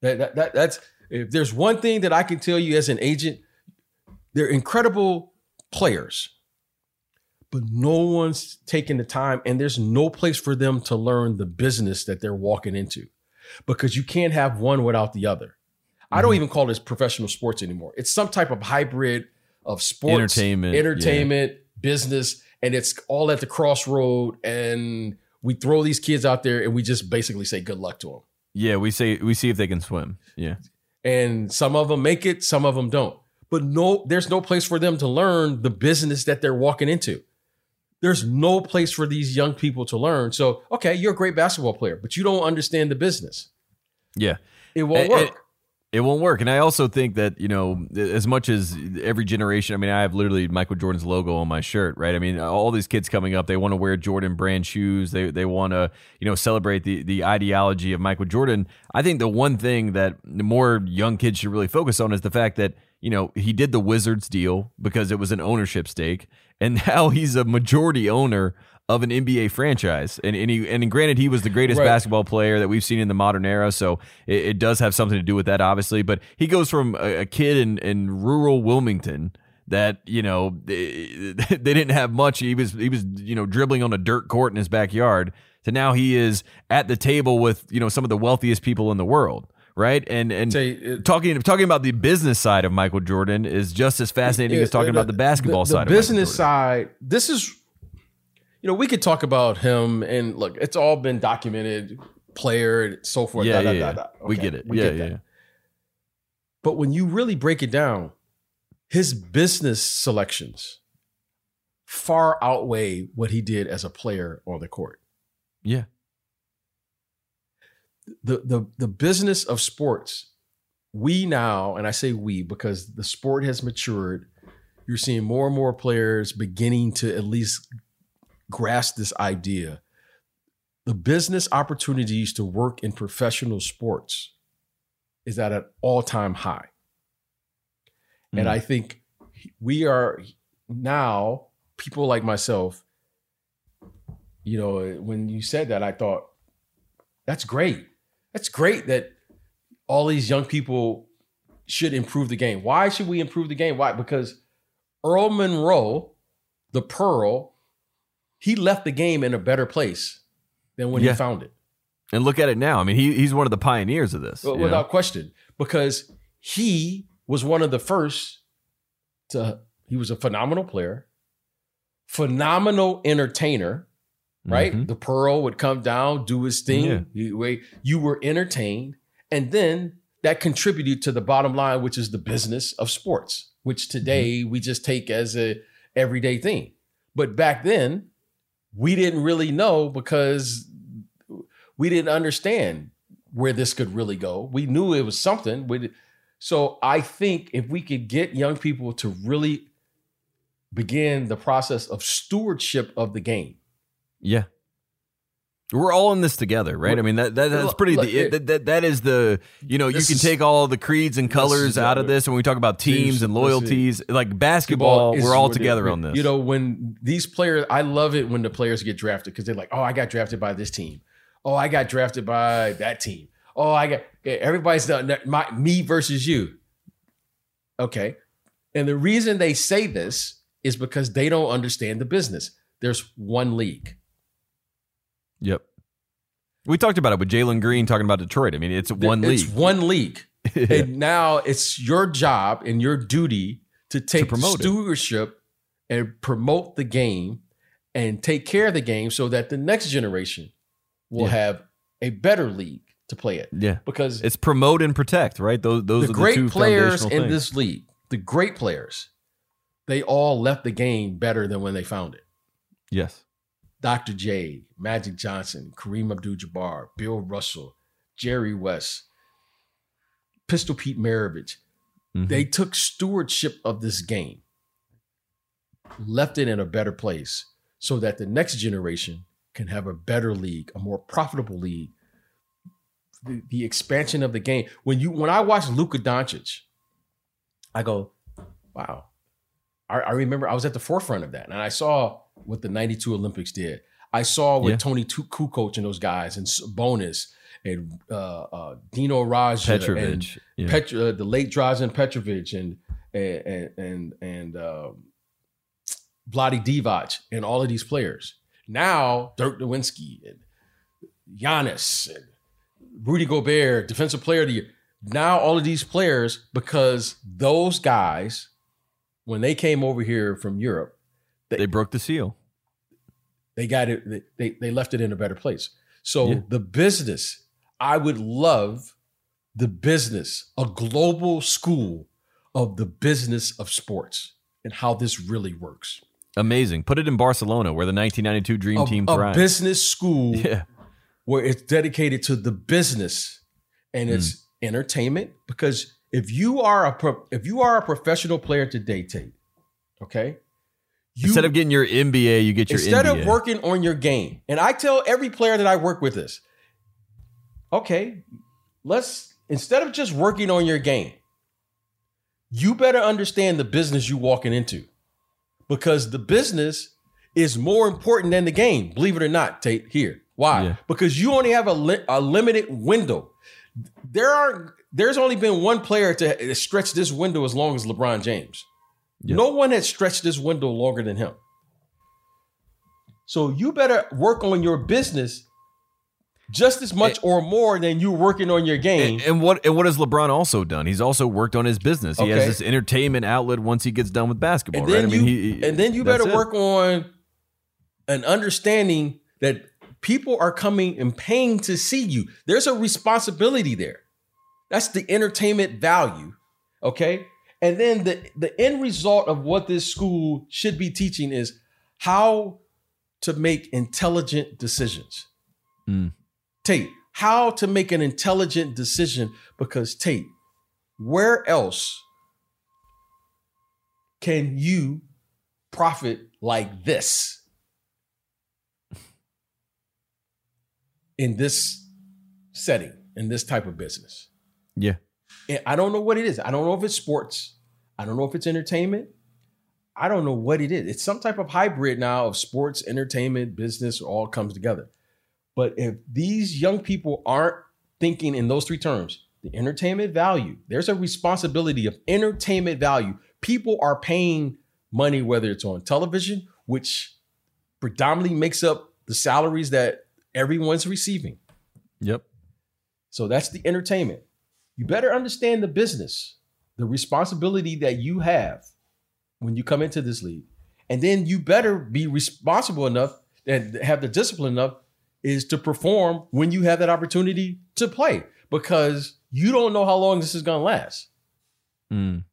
that, that, that that's if there's one thing that i can tell you as an agent they're incredible players but no one's taking the time and there's no place for them to learn the business that they're walking into because you can't have one without the other i don't Mhm. even call this professional sports anymore it's some type of hybrid of sports Entertainment, yeah. entertainment business and it's all at the crossroad and we throw these kids out there and we just basically say good luck to them Yeah, we say we see if they can swim. Yeah. and some of them make it some of them don't but no there's no place for them to learn the business that they're walking into there's no place for these young people to learn so okay you're a great basketball player but you don't understand the business Yeah. it won't And- work It won't work. And I also think that, you know, as much as every generation, I mean, I have literally Michael Jordan's logo on my shirt, right? I mean, all these kids coming up, they want to wear Jordan brand shoes. They they want to, you know, celebrate the the ideology of Michael Jordan. I think the one thing that the more young kids should really focus on is the fact that, you know, he did the Wizards deal because it was an ownership stake. And now he's a majority owner of an NBA franchise. And and, he, and granted, he was the greatest Right. basketball player that we've seen in the modern era. So it, it does have something to do with that, obviously. But he goes from a, a kid in, in rural Wilmington that you know they, they didn't have much. He was he was you know dribbling on a dirt court in his backyard. To now he is at the table with you know some of the wealthiest people in the world. Right and and Say, it- talking talking about the business side of Michael Jordan is just as fascinating as talking about the basketball the, side. The of Michael business side. This is, you know, we could talk about him and look, it's all been documented, player, and so forth. Yeah, da, yeah, da, yeah. da, da. we get it. we yeah, get yeah. But when you really break it down, his business selections far outweigh what he did as a player on the court. Yeah. The the the business of sports, we now, and I say we because the sport has matured, you're seeing more and more players beginning to at least grasp this idea. the business opportunities to work in professional sports is at an all-time high. And Mm. I think we are now people like myself you know when you said that I thought that's great. That's great that all these young people should improve the game. Why should we improve the game? Why? Because Earl Monroe, the Pearl, he left the game in a better place than when Yeah. he found it. And look at it now. I mean, he, he's one of the pioneers of this. Well, without know? question, because he was one of the first to. He was a phenomenal player, phenomenal entertainer. Right, Mhm. the Pearl would come down, do his thing. Yeah. You, you were entertained, and then that contributed to the bottom line, which is the business of sports, which today we just take as a everyday thing. But back then, we didn't really know because we didn't understand where this could really go. We knew it was something. We, so I think if we could get young people to really begin the process of stewardship of the game. Yeah. We're all in this together, right? I mean that, that that's pretty. look, the, it- that, that that is the you know you can is- take all the creeds and colors out of this when we talk about teams Teams, and loyalties. Like basketball, we're all what it- together on this. You know, when these players, I love it when the players get drafted because they're like, oh, I got drafted by this team. Oh, I got drafted by that team. Oh, I got everybody's done my me versus you. Okay. And the reason they say this is because they don't understand the business. There's one league. Yep. We talked about it with Jalen Green talking about Detroit. I mean, it's one It's league. It's one league. Yeah. And now it's your job and your duty to take promote it. stewardship and promote the game and take care of the game so that the next generation will Yeah. have a better league to play it. yeah. Because It's promote and protect, right? Those those the are great the two players in things. this league, the great players, they all left the game better than when they found it. Yes. Dr. J, Magic Johnson, Kareem Abdul-Jabbar, Bill Russell, Jerry West, Pistol Pete Maravich. Mhm. They took stewardship of this game, left it in a better place so that the next generation can have a better league, a more profitable league. The, the expansion of the game. When you when I watch Luka Doncic, I go, wow. I, I remember I was at the forefront of that. And I saw what the 92 Olympics did. I saw with Yeah. Toni Kukoc and those guys and Bonus and uh, uh, Dino Radja and Petrovic. Yeah. Uh, the late Drazen Petrovic and and and and um, Vlade Divac and all of these players. Now Dirk Nowitzki and Giannis and Rudy Gobert, defensive player of the year. Now all of these players, because those guys, when they came over here from Europe, they broke the seal. they got it. they- They they left it in a better place. So Yeah. the business, I would love the business, a global school of the business of sports and how this really works. Amazing. Put it in Barcelona, where the 1992 Dream A, Team a thrived. business school yeah. where it's dedicated to the business and it's Hmm. entertainment. Because if you are a pro, if you are a professional player today, Tate, okay, you Instead of getting your MBA, you get your instead NBA. of working on your game. And i tell every player that i work with this okay let's instead of just working on your game you better understand the business you walking into. Because the business is more important than the game believe it or not tate here. Why? Yeah. because you only have a, li- a limited window. There are there's only been one player to stretch this window as long as lebron james Yep. no one has stretched this window longer than him so you better work on your business just as much or more than you working on your game. And, and what and what has LeBron also done? He's also worked on his business. He has this entertainment outlet once he gets done with basketball, And right? I then mean, you he, and then you better it. work on an understanding that people are coming and paying to see you. There's a responsibility there. That's the entertainment value. Okay. And then the, the end result of what this school should be teaching is how to make intelligent decisions. Mm. Tate, how to make an intelligent decision because Tate, where else can you profit like this? in this setting, in this type of business. Yeah. I don't know what it is. I don't know if it's sports. I don't know if it's entertainment. I don't know what it is. It's some type of hybrid now of sports, entertainment, business, all comes together. But if these young people aren't thinking in those three terms, the entertainment value, there's a responsibility of entertainment value. People are paying money, whether it's on television, which predominantly makes up the salaries that everyone's receiving. Yep. So that's the entertainment. You better understand the business, the responsibility that you have when you come into this league. And then you better be responsible enough and have the discipline enough is to perform when you have that opportunity to play because you don't know how long this is going to last. Mm.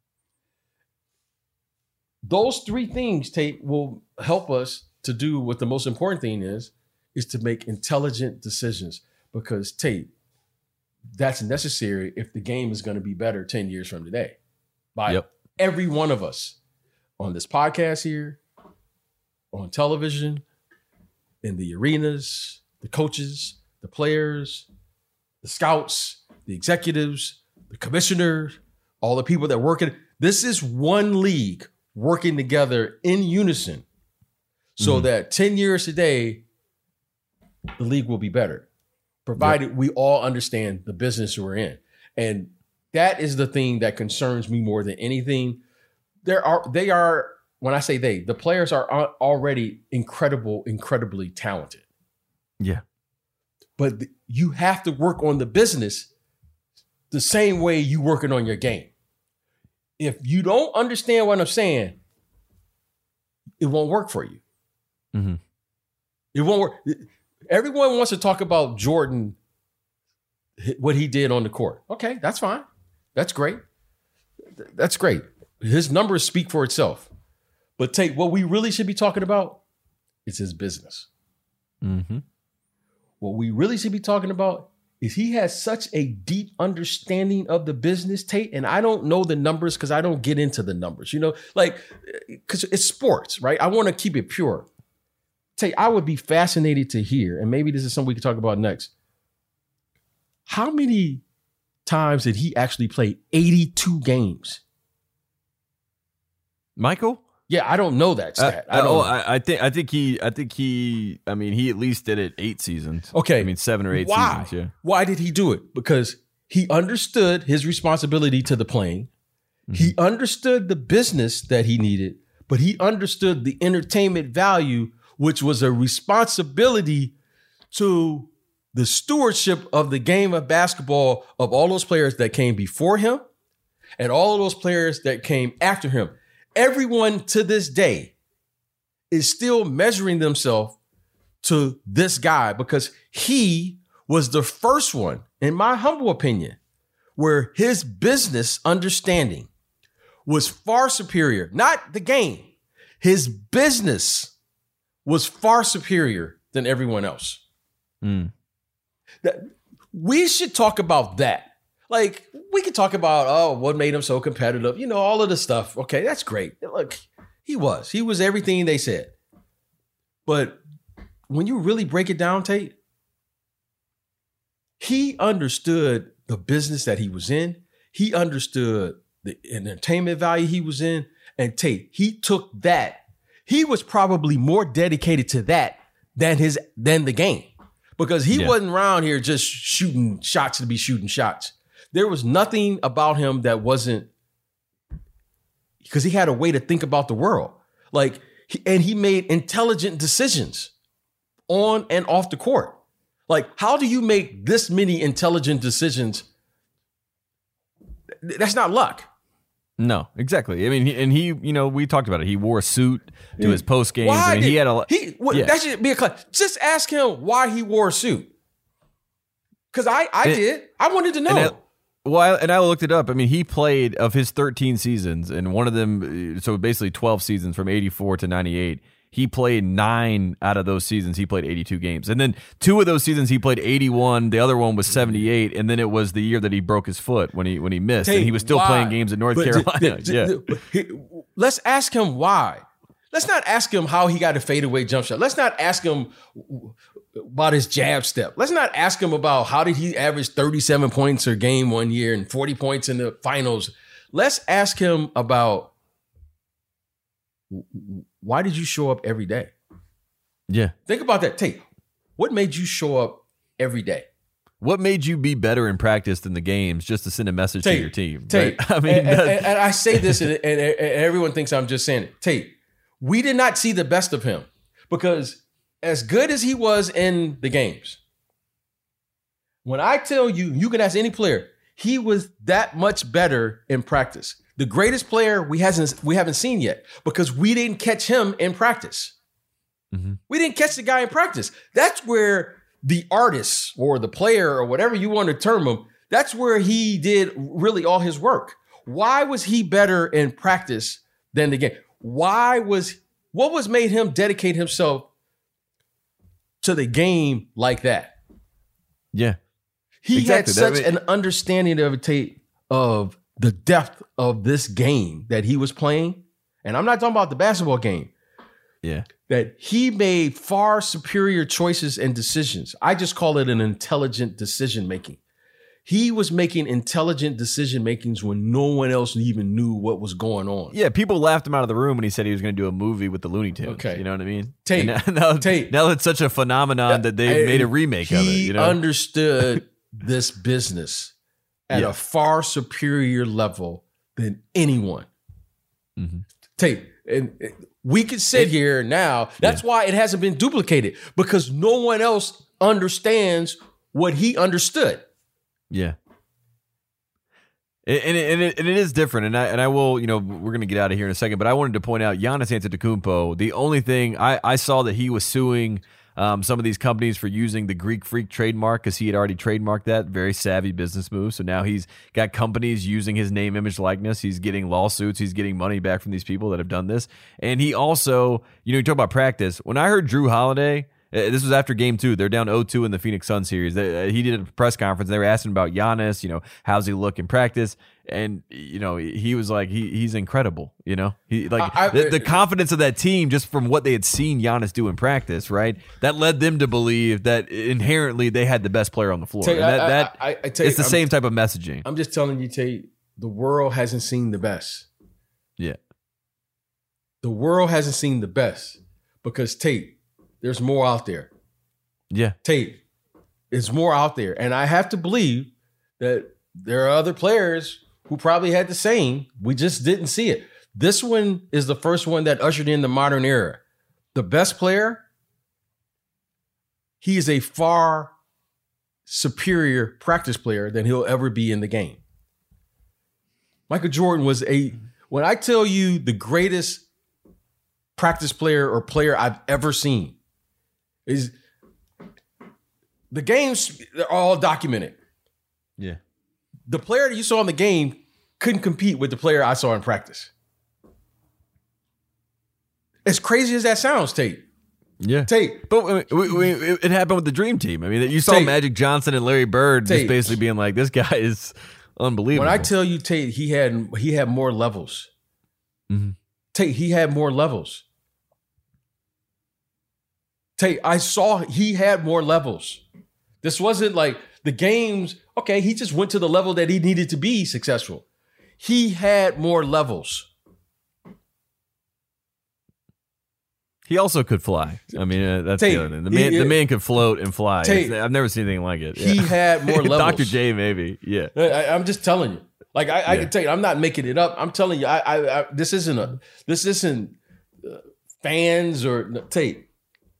Those three things Tate will help us to do what the most important thing is is to make intelligent decisions because Tate that's necessary if the game is going to be better 10 years from today by Yep. every one of us on this podcast here, on television, in the arenas, the coaches, the players, the scouts, the executives, the commissioners, all the people that work in this is one league working together in unison so Mhm. that 10 years today the league will be better provided we all understand the business we're in. And that is the thing that concerns me more than anything. There are they are when i say they the players are already incredible incredibly talented. Yeah. but you have to work on the business the same way you working on your game. If you don't understand what i'm saying it won't work for you. Mm-hmm. it won't work everyone wants to talk about jordan what he did on the court okay that's fine that's great that's great his numbers speak for itself but take what we really should be talking about is his business Mm-hmm. what we really should be talking about is he has such a deep understanding of the business, Tate. And I don't know the numbers because I don't get into the numbers, you know, like because it's sports, right? I want to keep it pure. Tate, I would be fascinated to hear, and maybe this is something we can talk about next. How many times did he actually play 82 games? Michael? Yeah, I don't know that Uh, stat. I don't oh, know. I, I think I think he I think he I mean he at least did it eight seasons. Okay. I mean seven or eight Why? seasons. Yeah. Why did he do it? Because he understood his responsibility to the playing. He understood the business that he needed, but he understood the entertainment value, which was a responsibility to the stewardship of the game of basketball of all those players that came before him and all of those players that came after him. Everyone to this day is still measuring themselves to this guy because he was the first one, in my humble opinion, where his business understanding was far superior, not the game. His business was far superior than everyone else. Mm. That we should talk about that. Like we could talk about oh, what made him so competitive, you know, all of the stuff. Okay, that's great. Look, he was. He was everything they said. But when you really break it down, Tate, he understood the business that he was in. He understood the entertainment value he was in. And Tate, he took that. He was probably more dedicated to that than his than the game. Because he Yeah. wasn't around here just shooting shots to be shooting shots. There was nothing about him that wasn't because he had a way to think about the world. Like and he made intelligent decisions on and off the court. Like, how do you make this many intelligent decisions? That's not luck. No, exactly. I mean, he, and he, you know, we talked about it. He wore a suit to his post games. Why I mean, did he had a he? What, Yeah. That should be a class. Just ask him why he wore a suit. Because I, I And- did. I wanted to know. And I- Well, I, and I looked it up. I mean, he played of his 13 seasons, and one of them, uh, so basically 12 seasons from 84 to 98. He played nine out of those seasons. He played 82 games, and then two of those seasons he played 81. The other one was 78, and then it was the year that he broke his foot when he when he missed, and he was still Why? playing games in North But d- Carolina. d- yeah, d- he- let's ask him why. Let's not ask him how he got a fadeaway jump shot. Let's not ask him about his jab step. Let's not ask him about how did he average 37 points a game one year and 40 points in the finals. Let's ask him about why did you show up every day? Yeah. Think about that. Tate, what made you show up every day? What made you be better in practice than the games just to send a message Tate, to your team? Tate, right? I mean, and, and- and I say this, and, and- and everyone thinks I'm just saying it. Tate, we did not see the best of him because as good as he was in the games, when I tell you, you can ask any player, he was that much better in practice. The greatest player we hasn't we haven't seen yet because we didn't catch him in practice. Mhm. We didn't catch the guy in practice. That's where the artist or the player or whatever you want to term him, that's where he did really all his work. Why was he better in practice than the game? Why was what was made him dedicate himself to the game like that? yeah. He Exactly. had such That- an understanding of Tate of the depth of this game that he was playing. And I'm not talking about the basketball game Yeah. that he made far superior choices and decisions. I just call it an intelligent decision making. He was making intelligent decision makings when no one else even knew what was going on. Yeah, people laughed him out of the room when he said he was going to do a movie with the Looney Tunes. Okay. you know what I mean? Tate, now, now, Tate. now it's such a phenomenon that they made a remake of it. He You know, understood this business at Yeah. a far superior level than anyone. Mhm. Tate, and we could sit here now. That's why it hasn't been duplicated because no one else understands what he understood. Yeah. And and it, and, it, and it is different, and I and I will, you know, we're gonna get out of here in a second, but I wanted to point out Giannis Antetokounmpo. The only thing I I saw that he was suing um, some of these companies for using the Greek Freak trademark because he had already trademarked that. Very savvy business move. So now he's got companies using his name, image, likeness. He's getting lawsuits. He's getting money back from these people that have done this. And he also, you know, you talk about practice. When I heard Jrue Holiday. Uh, This was after game two. They're down 0 2 in the Phoenix Sun series. Uh, he did a press conference. They were asking about Giannis, you know, how's he look in practice? And, you know, he was like, he, he's incredible. You know, he like I- I- the, the confidence of that team just from what they had seen Giannis do in practice, right? That led them to believe that inherently they had the best player on the floor. Tate, And that, I- that I- I tell you, it's the I'm- same type of messaging. I'm just telling you, Tate, the world hasn't seen the best. Yeah. The world hasn't seen the best because Tate, there's more out there. Yeah. Tate, it's more out there. And I have to believe that there are other players who probably had the same. We just didn't see it. This one is the first one that ushered in the modern era. The best player, he is a far superior practice player than he'll ever be in the game. Michael Jordan was a, when I tell you the greatest practice player or player I've ever seen, is the games they're all documented. Yeah. The player that you saw in the game couldn't compete with the player I saw in practice. As crazy as that sounds, Tate. Yeah. Tate, But I mean, we, we, it happened with the Dream Team. I mean, you saw Tate. Magic Johnson and Larry Bird just basically being like, "This guy is unbelievable." when I tell you Tate, he had he had more levels. Mhm. Tate, he had more levels. Tate, I saw he had more levels. This wasn't like the games, okay, he just went to the level that he needed to be successful. He had more levels. He also could fly. I mean, uh, that's Tate, the other thing. The man, he- the man could float and fly. Tate, I've never seen anything like it. He Yeah. had more levels. Dr. J, maybe. Yeah. I, I'm just telling you. Like I, I Yeah. can tell you, I'm not making it up. I'm telling you, I, I, I this isn't a, this isn't uh, fans or no, Tate.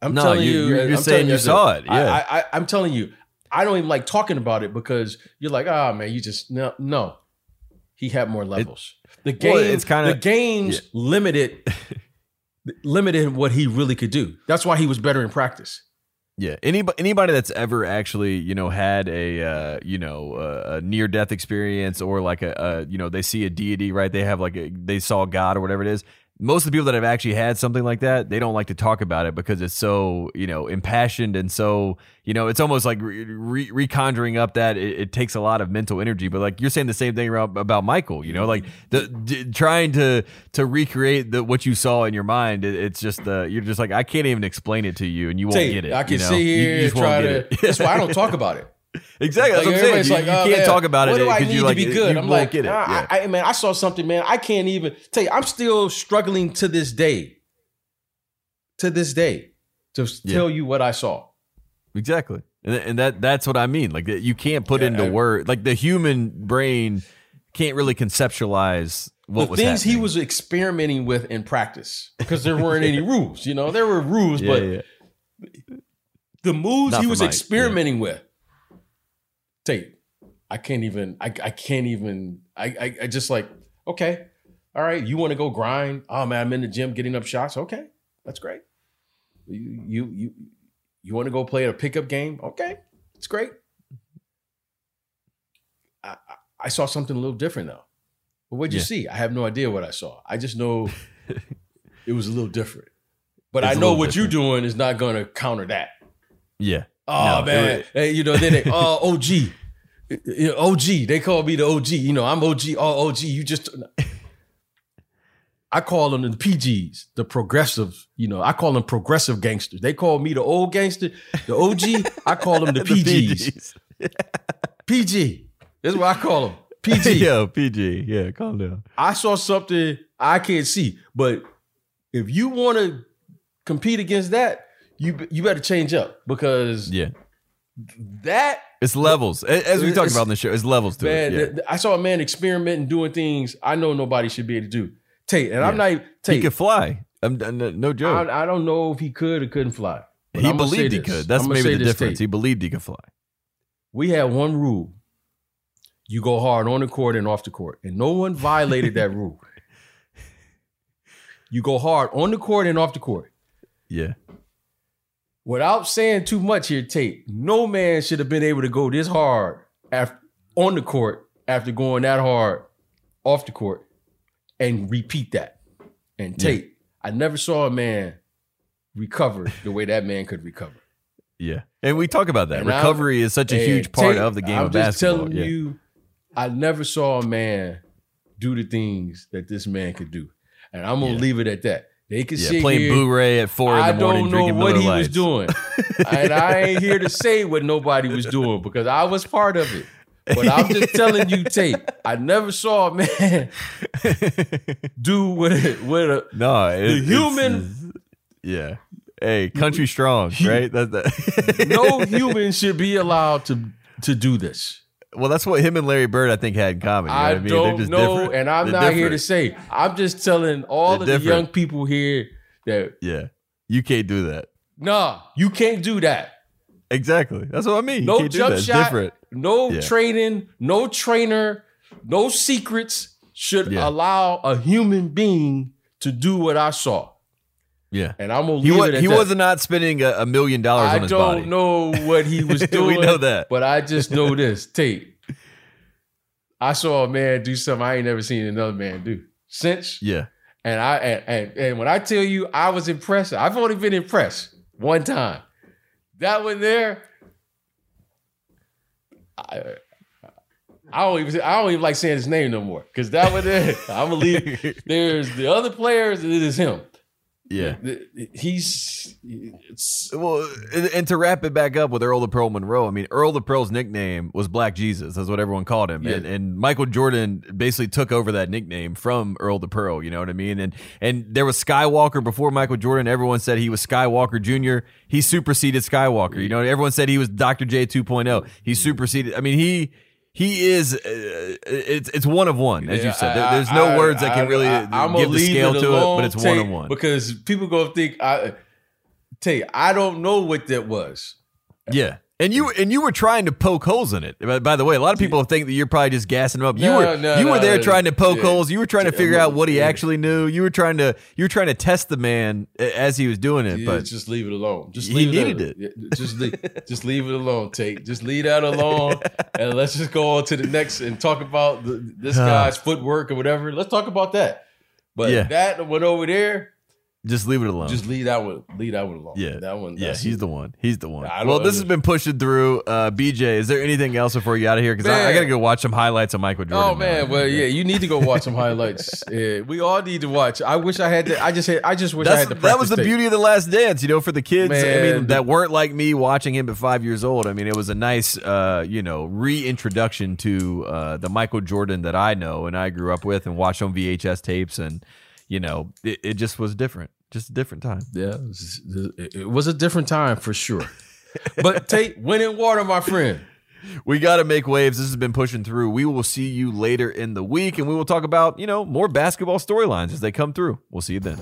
I'm No, telling you- you, you're- I'm saying you a- saw it, yeah. I, I, I'm telling you, I don't even like talking about it because you're like, oh man, you just no, no. He had more levels. the game, Well, it's kinda- the games limited, limited what he really could do. That's why he was better in practice. Yeah, anybody anybody that's ever actually you know had a uh, you know a, a near death experience or like a, a you know they see a deity right they have like a they saw God or whatever it is most of the people that have actually had something like that, they don't like to talk about it because it's so, you know, impassioned and so, you know, it's almost like re- re- reconjuring up that it, it, takes a lot of mental energy. But like you're saying the same thing about about Michael, you know, like the d- trying to to recreate the what you saw in your mind. It, it's just uh, you're just like I can't even explain it to you, and you won't get it. I can see you know? sit here and try to. That's why I don't talk about it. Exactly. That's like, what I'm saying. You, like, you oh, can't man, talk about it. I need like, to be eh, good? I'm like, get it. yeah. I, I, man, I saw something, man. I can't even tell you. I'm still struggling to this day. To this day, to yeah. tell you what I saw. Exactly, and, and that that's what I mean. Like you can't put yeah, into word. Like the human brain can't really conceptualize what the things happening. he was experimenting with in practice because there weren't any rules. You know, there were rules, yeah, but the moves Not he was experimenting with tape. I can't even. I, I can't even. I, I, I just like okay, all right. You want to go grind? Oh man, I'm in the gym getting up shots. Okay, that's great. You you you you want to go play a pickup game? Okay, it's great. I, I saw something a little different though. But what'd you yeah. see? I have no idea what I saw. I just know it was a little different. But it's I know what different. you're doing is not going to counter that. Yeah. Oh no, man, it, hey, you know then they oh OG, you know, OG. They call me the OG. You know I'm OG. Oh OG. You just. I call them the PGs, the progressive. You know I call them progressive gangsters. They call me the old gangster, the OG. I call them the, the PGs. PG. That's what I call them. PG. Yo, PG. Yeah, calm down. I saw something I can't see, but if you want to compete against that, you you better change up because yeah, that it's levels as we talked about in the show. It's levels to man, it. Yeah. I saw a man experimenting doing things I know nobody should be able to do. Tate, and yeah. I'm not Tate. He could fly. I'm, no joke. I, I, don't know if he could or couldn't fly. He believed he could. That's maybe the difference. Tate. He believed he could fly. We had one rule: you go hard on the court and off the court, and no one violated that rule. You go hard on the court and off the court. Yeah without saying too much here, Tate, no man should have been able to go this hard after, on the court after going that hard off the court and repeat that. And Tate, yeah. I never saw a man recover the way that man could recover. Yeah. And we talk about that. And Recovery I'm, is such a huge part Tate, of the game I'm of basketball. I'm just telling yeah. you, I never saw a man do the things that this man could do. And I'm gonna yeah. leave it at that. They could yeah, playing here. Blu-ray at four in the morning. I don't know what he lights. was doing, and I ain't here to say what nobody was doing because I was part of it. But I'm just telling you, Tate. I never saw a man do what it, what a no it, the human. yeah. Hey, country strong, right? That, that. no human should be allowed to to do this. Well, that's what him and Larry Bird, I think, had in common. You know I, I mean? don't know, different. and I'm They're not different. here to say. I'm just telling all They're of different. the young people here that yeah, you can't do that. Nah, you can't do that. Exactly. That's what I mean. No jump shot. No yeah. training. No trainer. No secrets should yeah. allow a human being to do what I saw. Yeah, and I'm gonna he was, he that. was not spending a, a million dollars on his. I don't know what he was doing. we know that, but I just know this. Tate, I saw a man do something I ain't never seen another man do since. Yeah, and I and, and, and when I tell you I was impressed, I've only been impressed one time. That one there, I, I don't even I don't even like saying his name no more because that one there, I'm gonna leave. There's the other players, and it is him. Yeah, he's well, and to wrap it back up with Earl the Pearl Monroe. I mean, Earl the Pearl's nickname was Black Jesus. That's what everyone called him, yeah. and, and, Michael Jordan basically took over that nickname from Earl the Pearl. You know what I mean? And and there was Skywalker before Michael Jordan. Everyone said he was Skywalker Junior. He superseded Skywalker. You know, everyone said he was Dr. J 2.0. He superseded. I mean, he he is uh, it's it's one of one as you said. There, there's no I, words that can really I, give the scale it to it but it's one of one. because people go think i tell you i don't know what that was. Yeah and you and you were trying to poke holes in it. By the way, a lot of people think that you're probably just gassing him up. You no, were no, you no, were there trying to poke yeah. holes. You were trying to figure out what he actually knew. You were trying to you were trying to test the man as he was doing it. Yeah, but just leave it alone. Just leave he it needed it. Just leave, just leave it alone. Tate. Just leave that alone, and let's just go on to the next and talk about the, this guy's footwork or whatever. Let's talk about that But Yeah. that went over there, Just leave it alone. just leave that one. Leave that one alone. Yeah. that one. yeah, he's the one. He's the one. Well, this has been pushing through. Uh, BJ, is there anything else before you get out of here? Because I, I got to go watch some highlights of Michael Jordan. Oh man, now. well yeah, you need to go watch some highlights. Yeah, we all need to watch. I wish I had. To, I just had. I just wish I had the. that was the tape. beauty of the Last Dance, you know, for the kids. I mean, that weren't like me watching him at five years old. I mean, it was a nice, uh, you know, reintroduction to uh, the Michael Jordan that I know and I grew up with and watched on VHS tapes, and you know, it, it just was different, just a different time. Yeah, it was, a different time for sure. but Tate, wind and water, my friend. We got to make waves. This has been pushing through. We will see you later in the week, and we will talk about you know more basketball storylines as they come through. We'll see you then.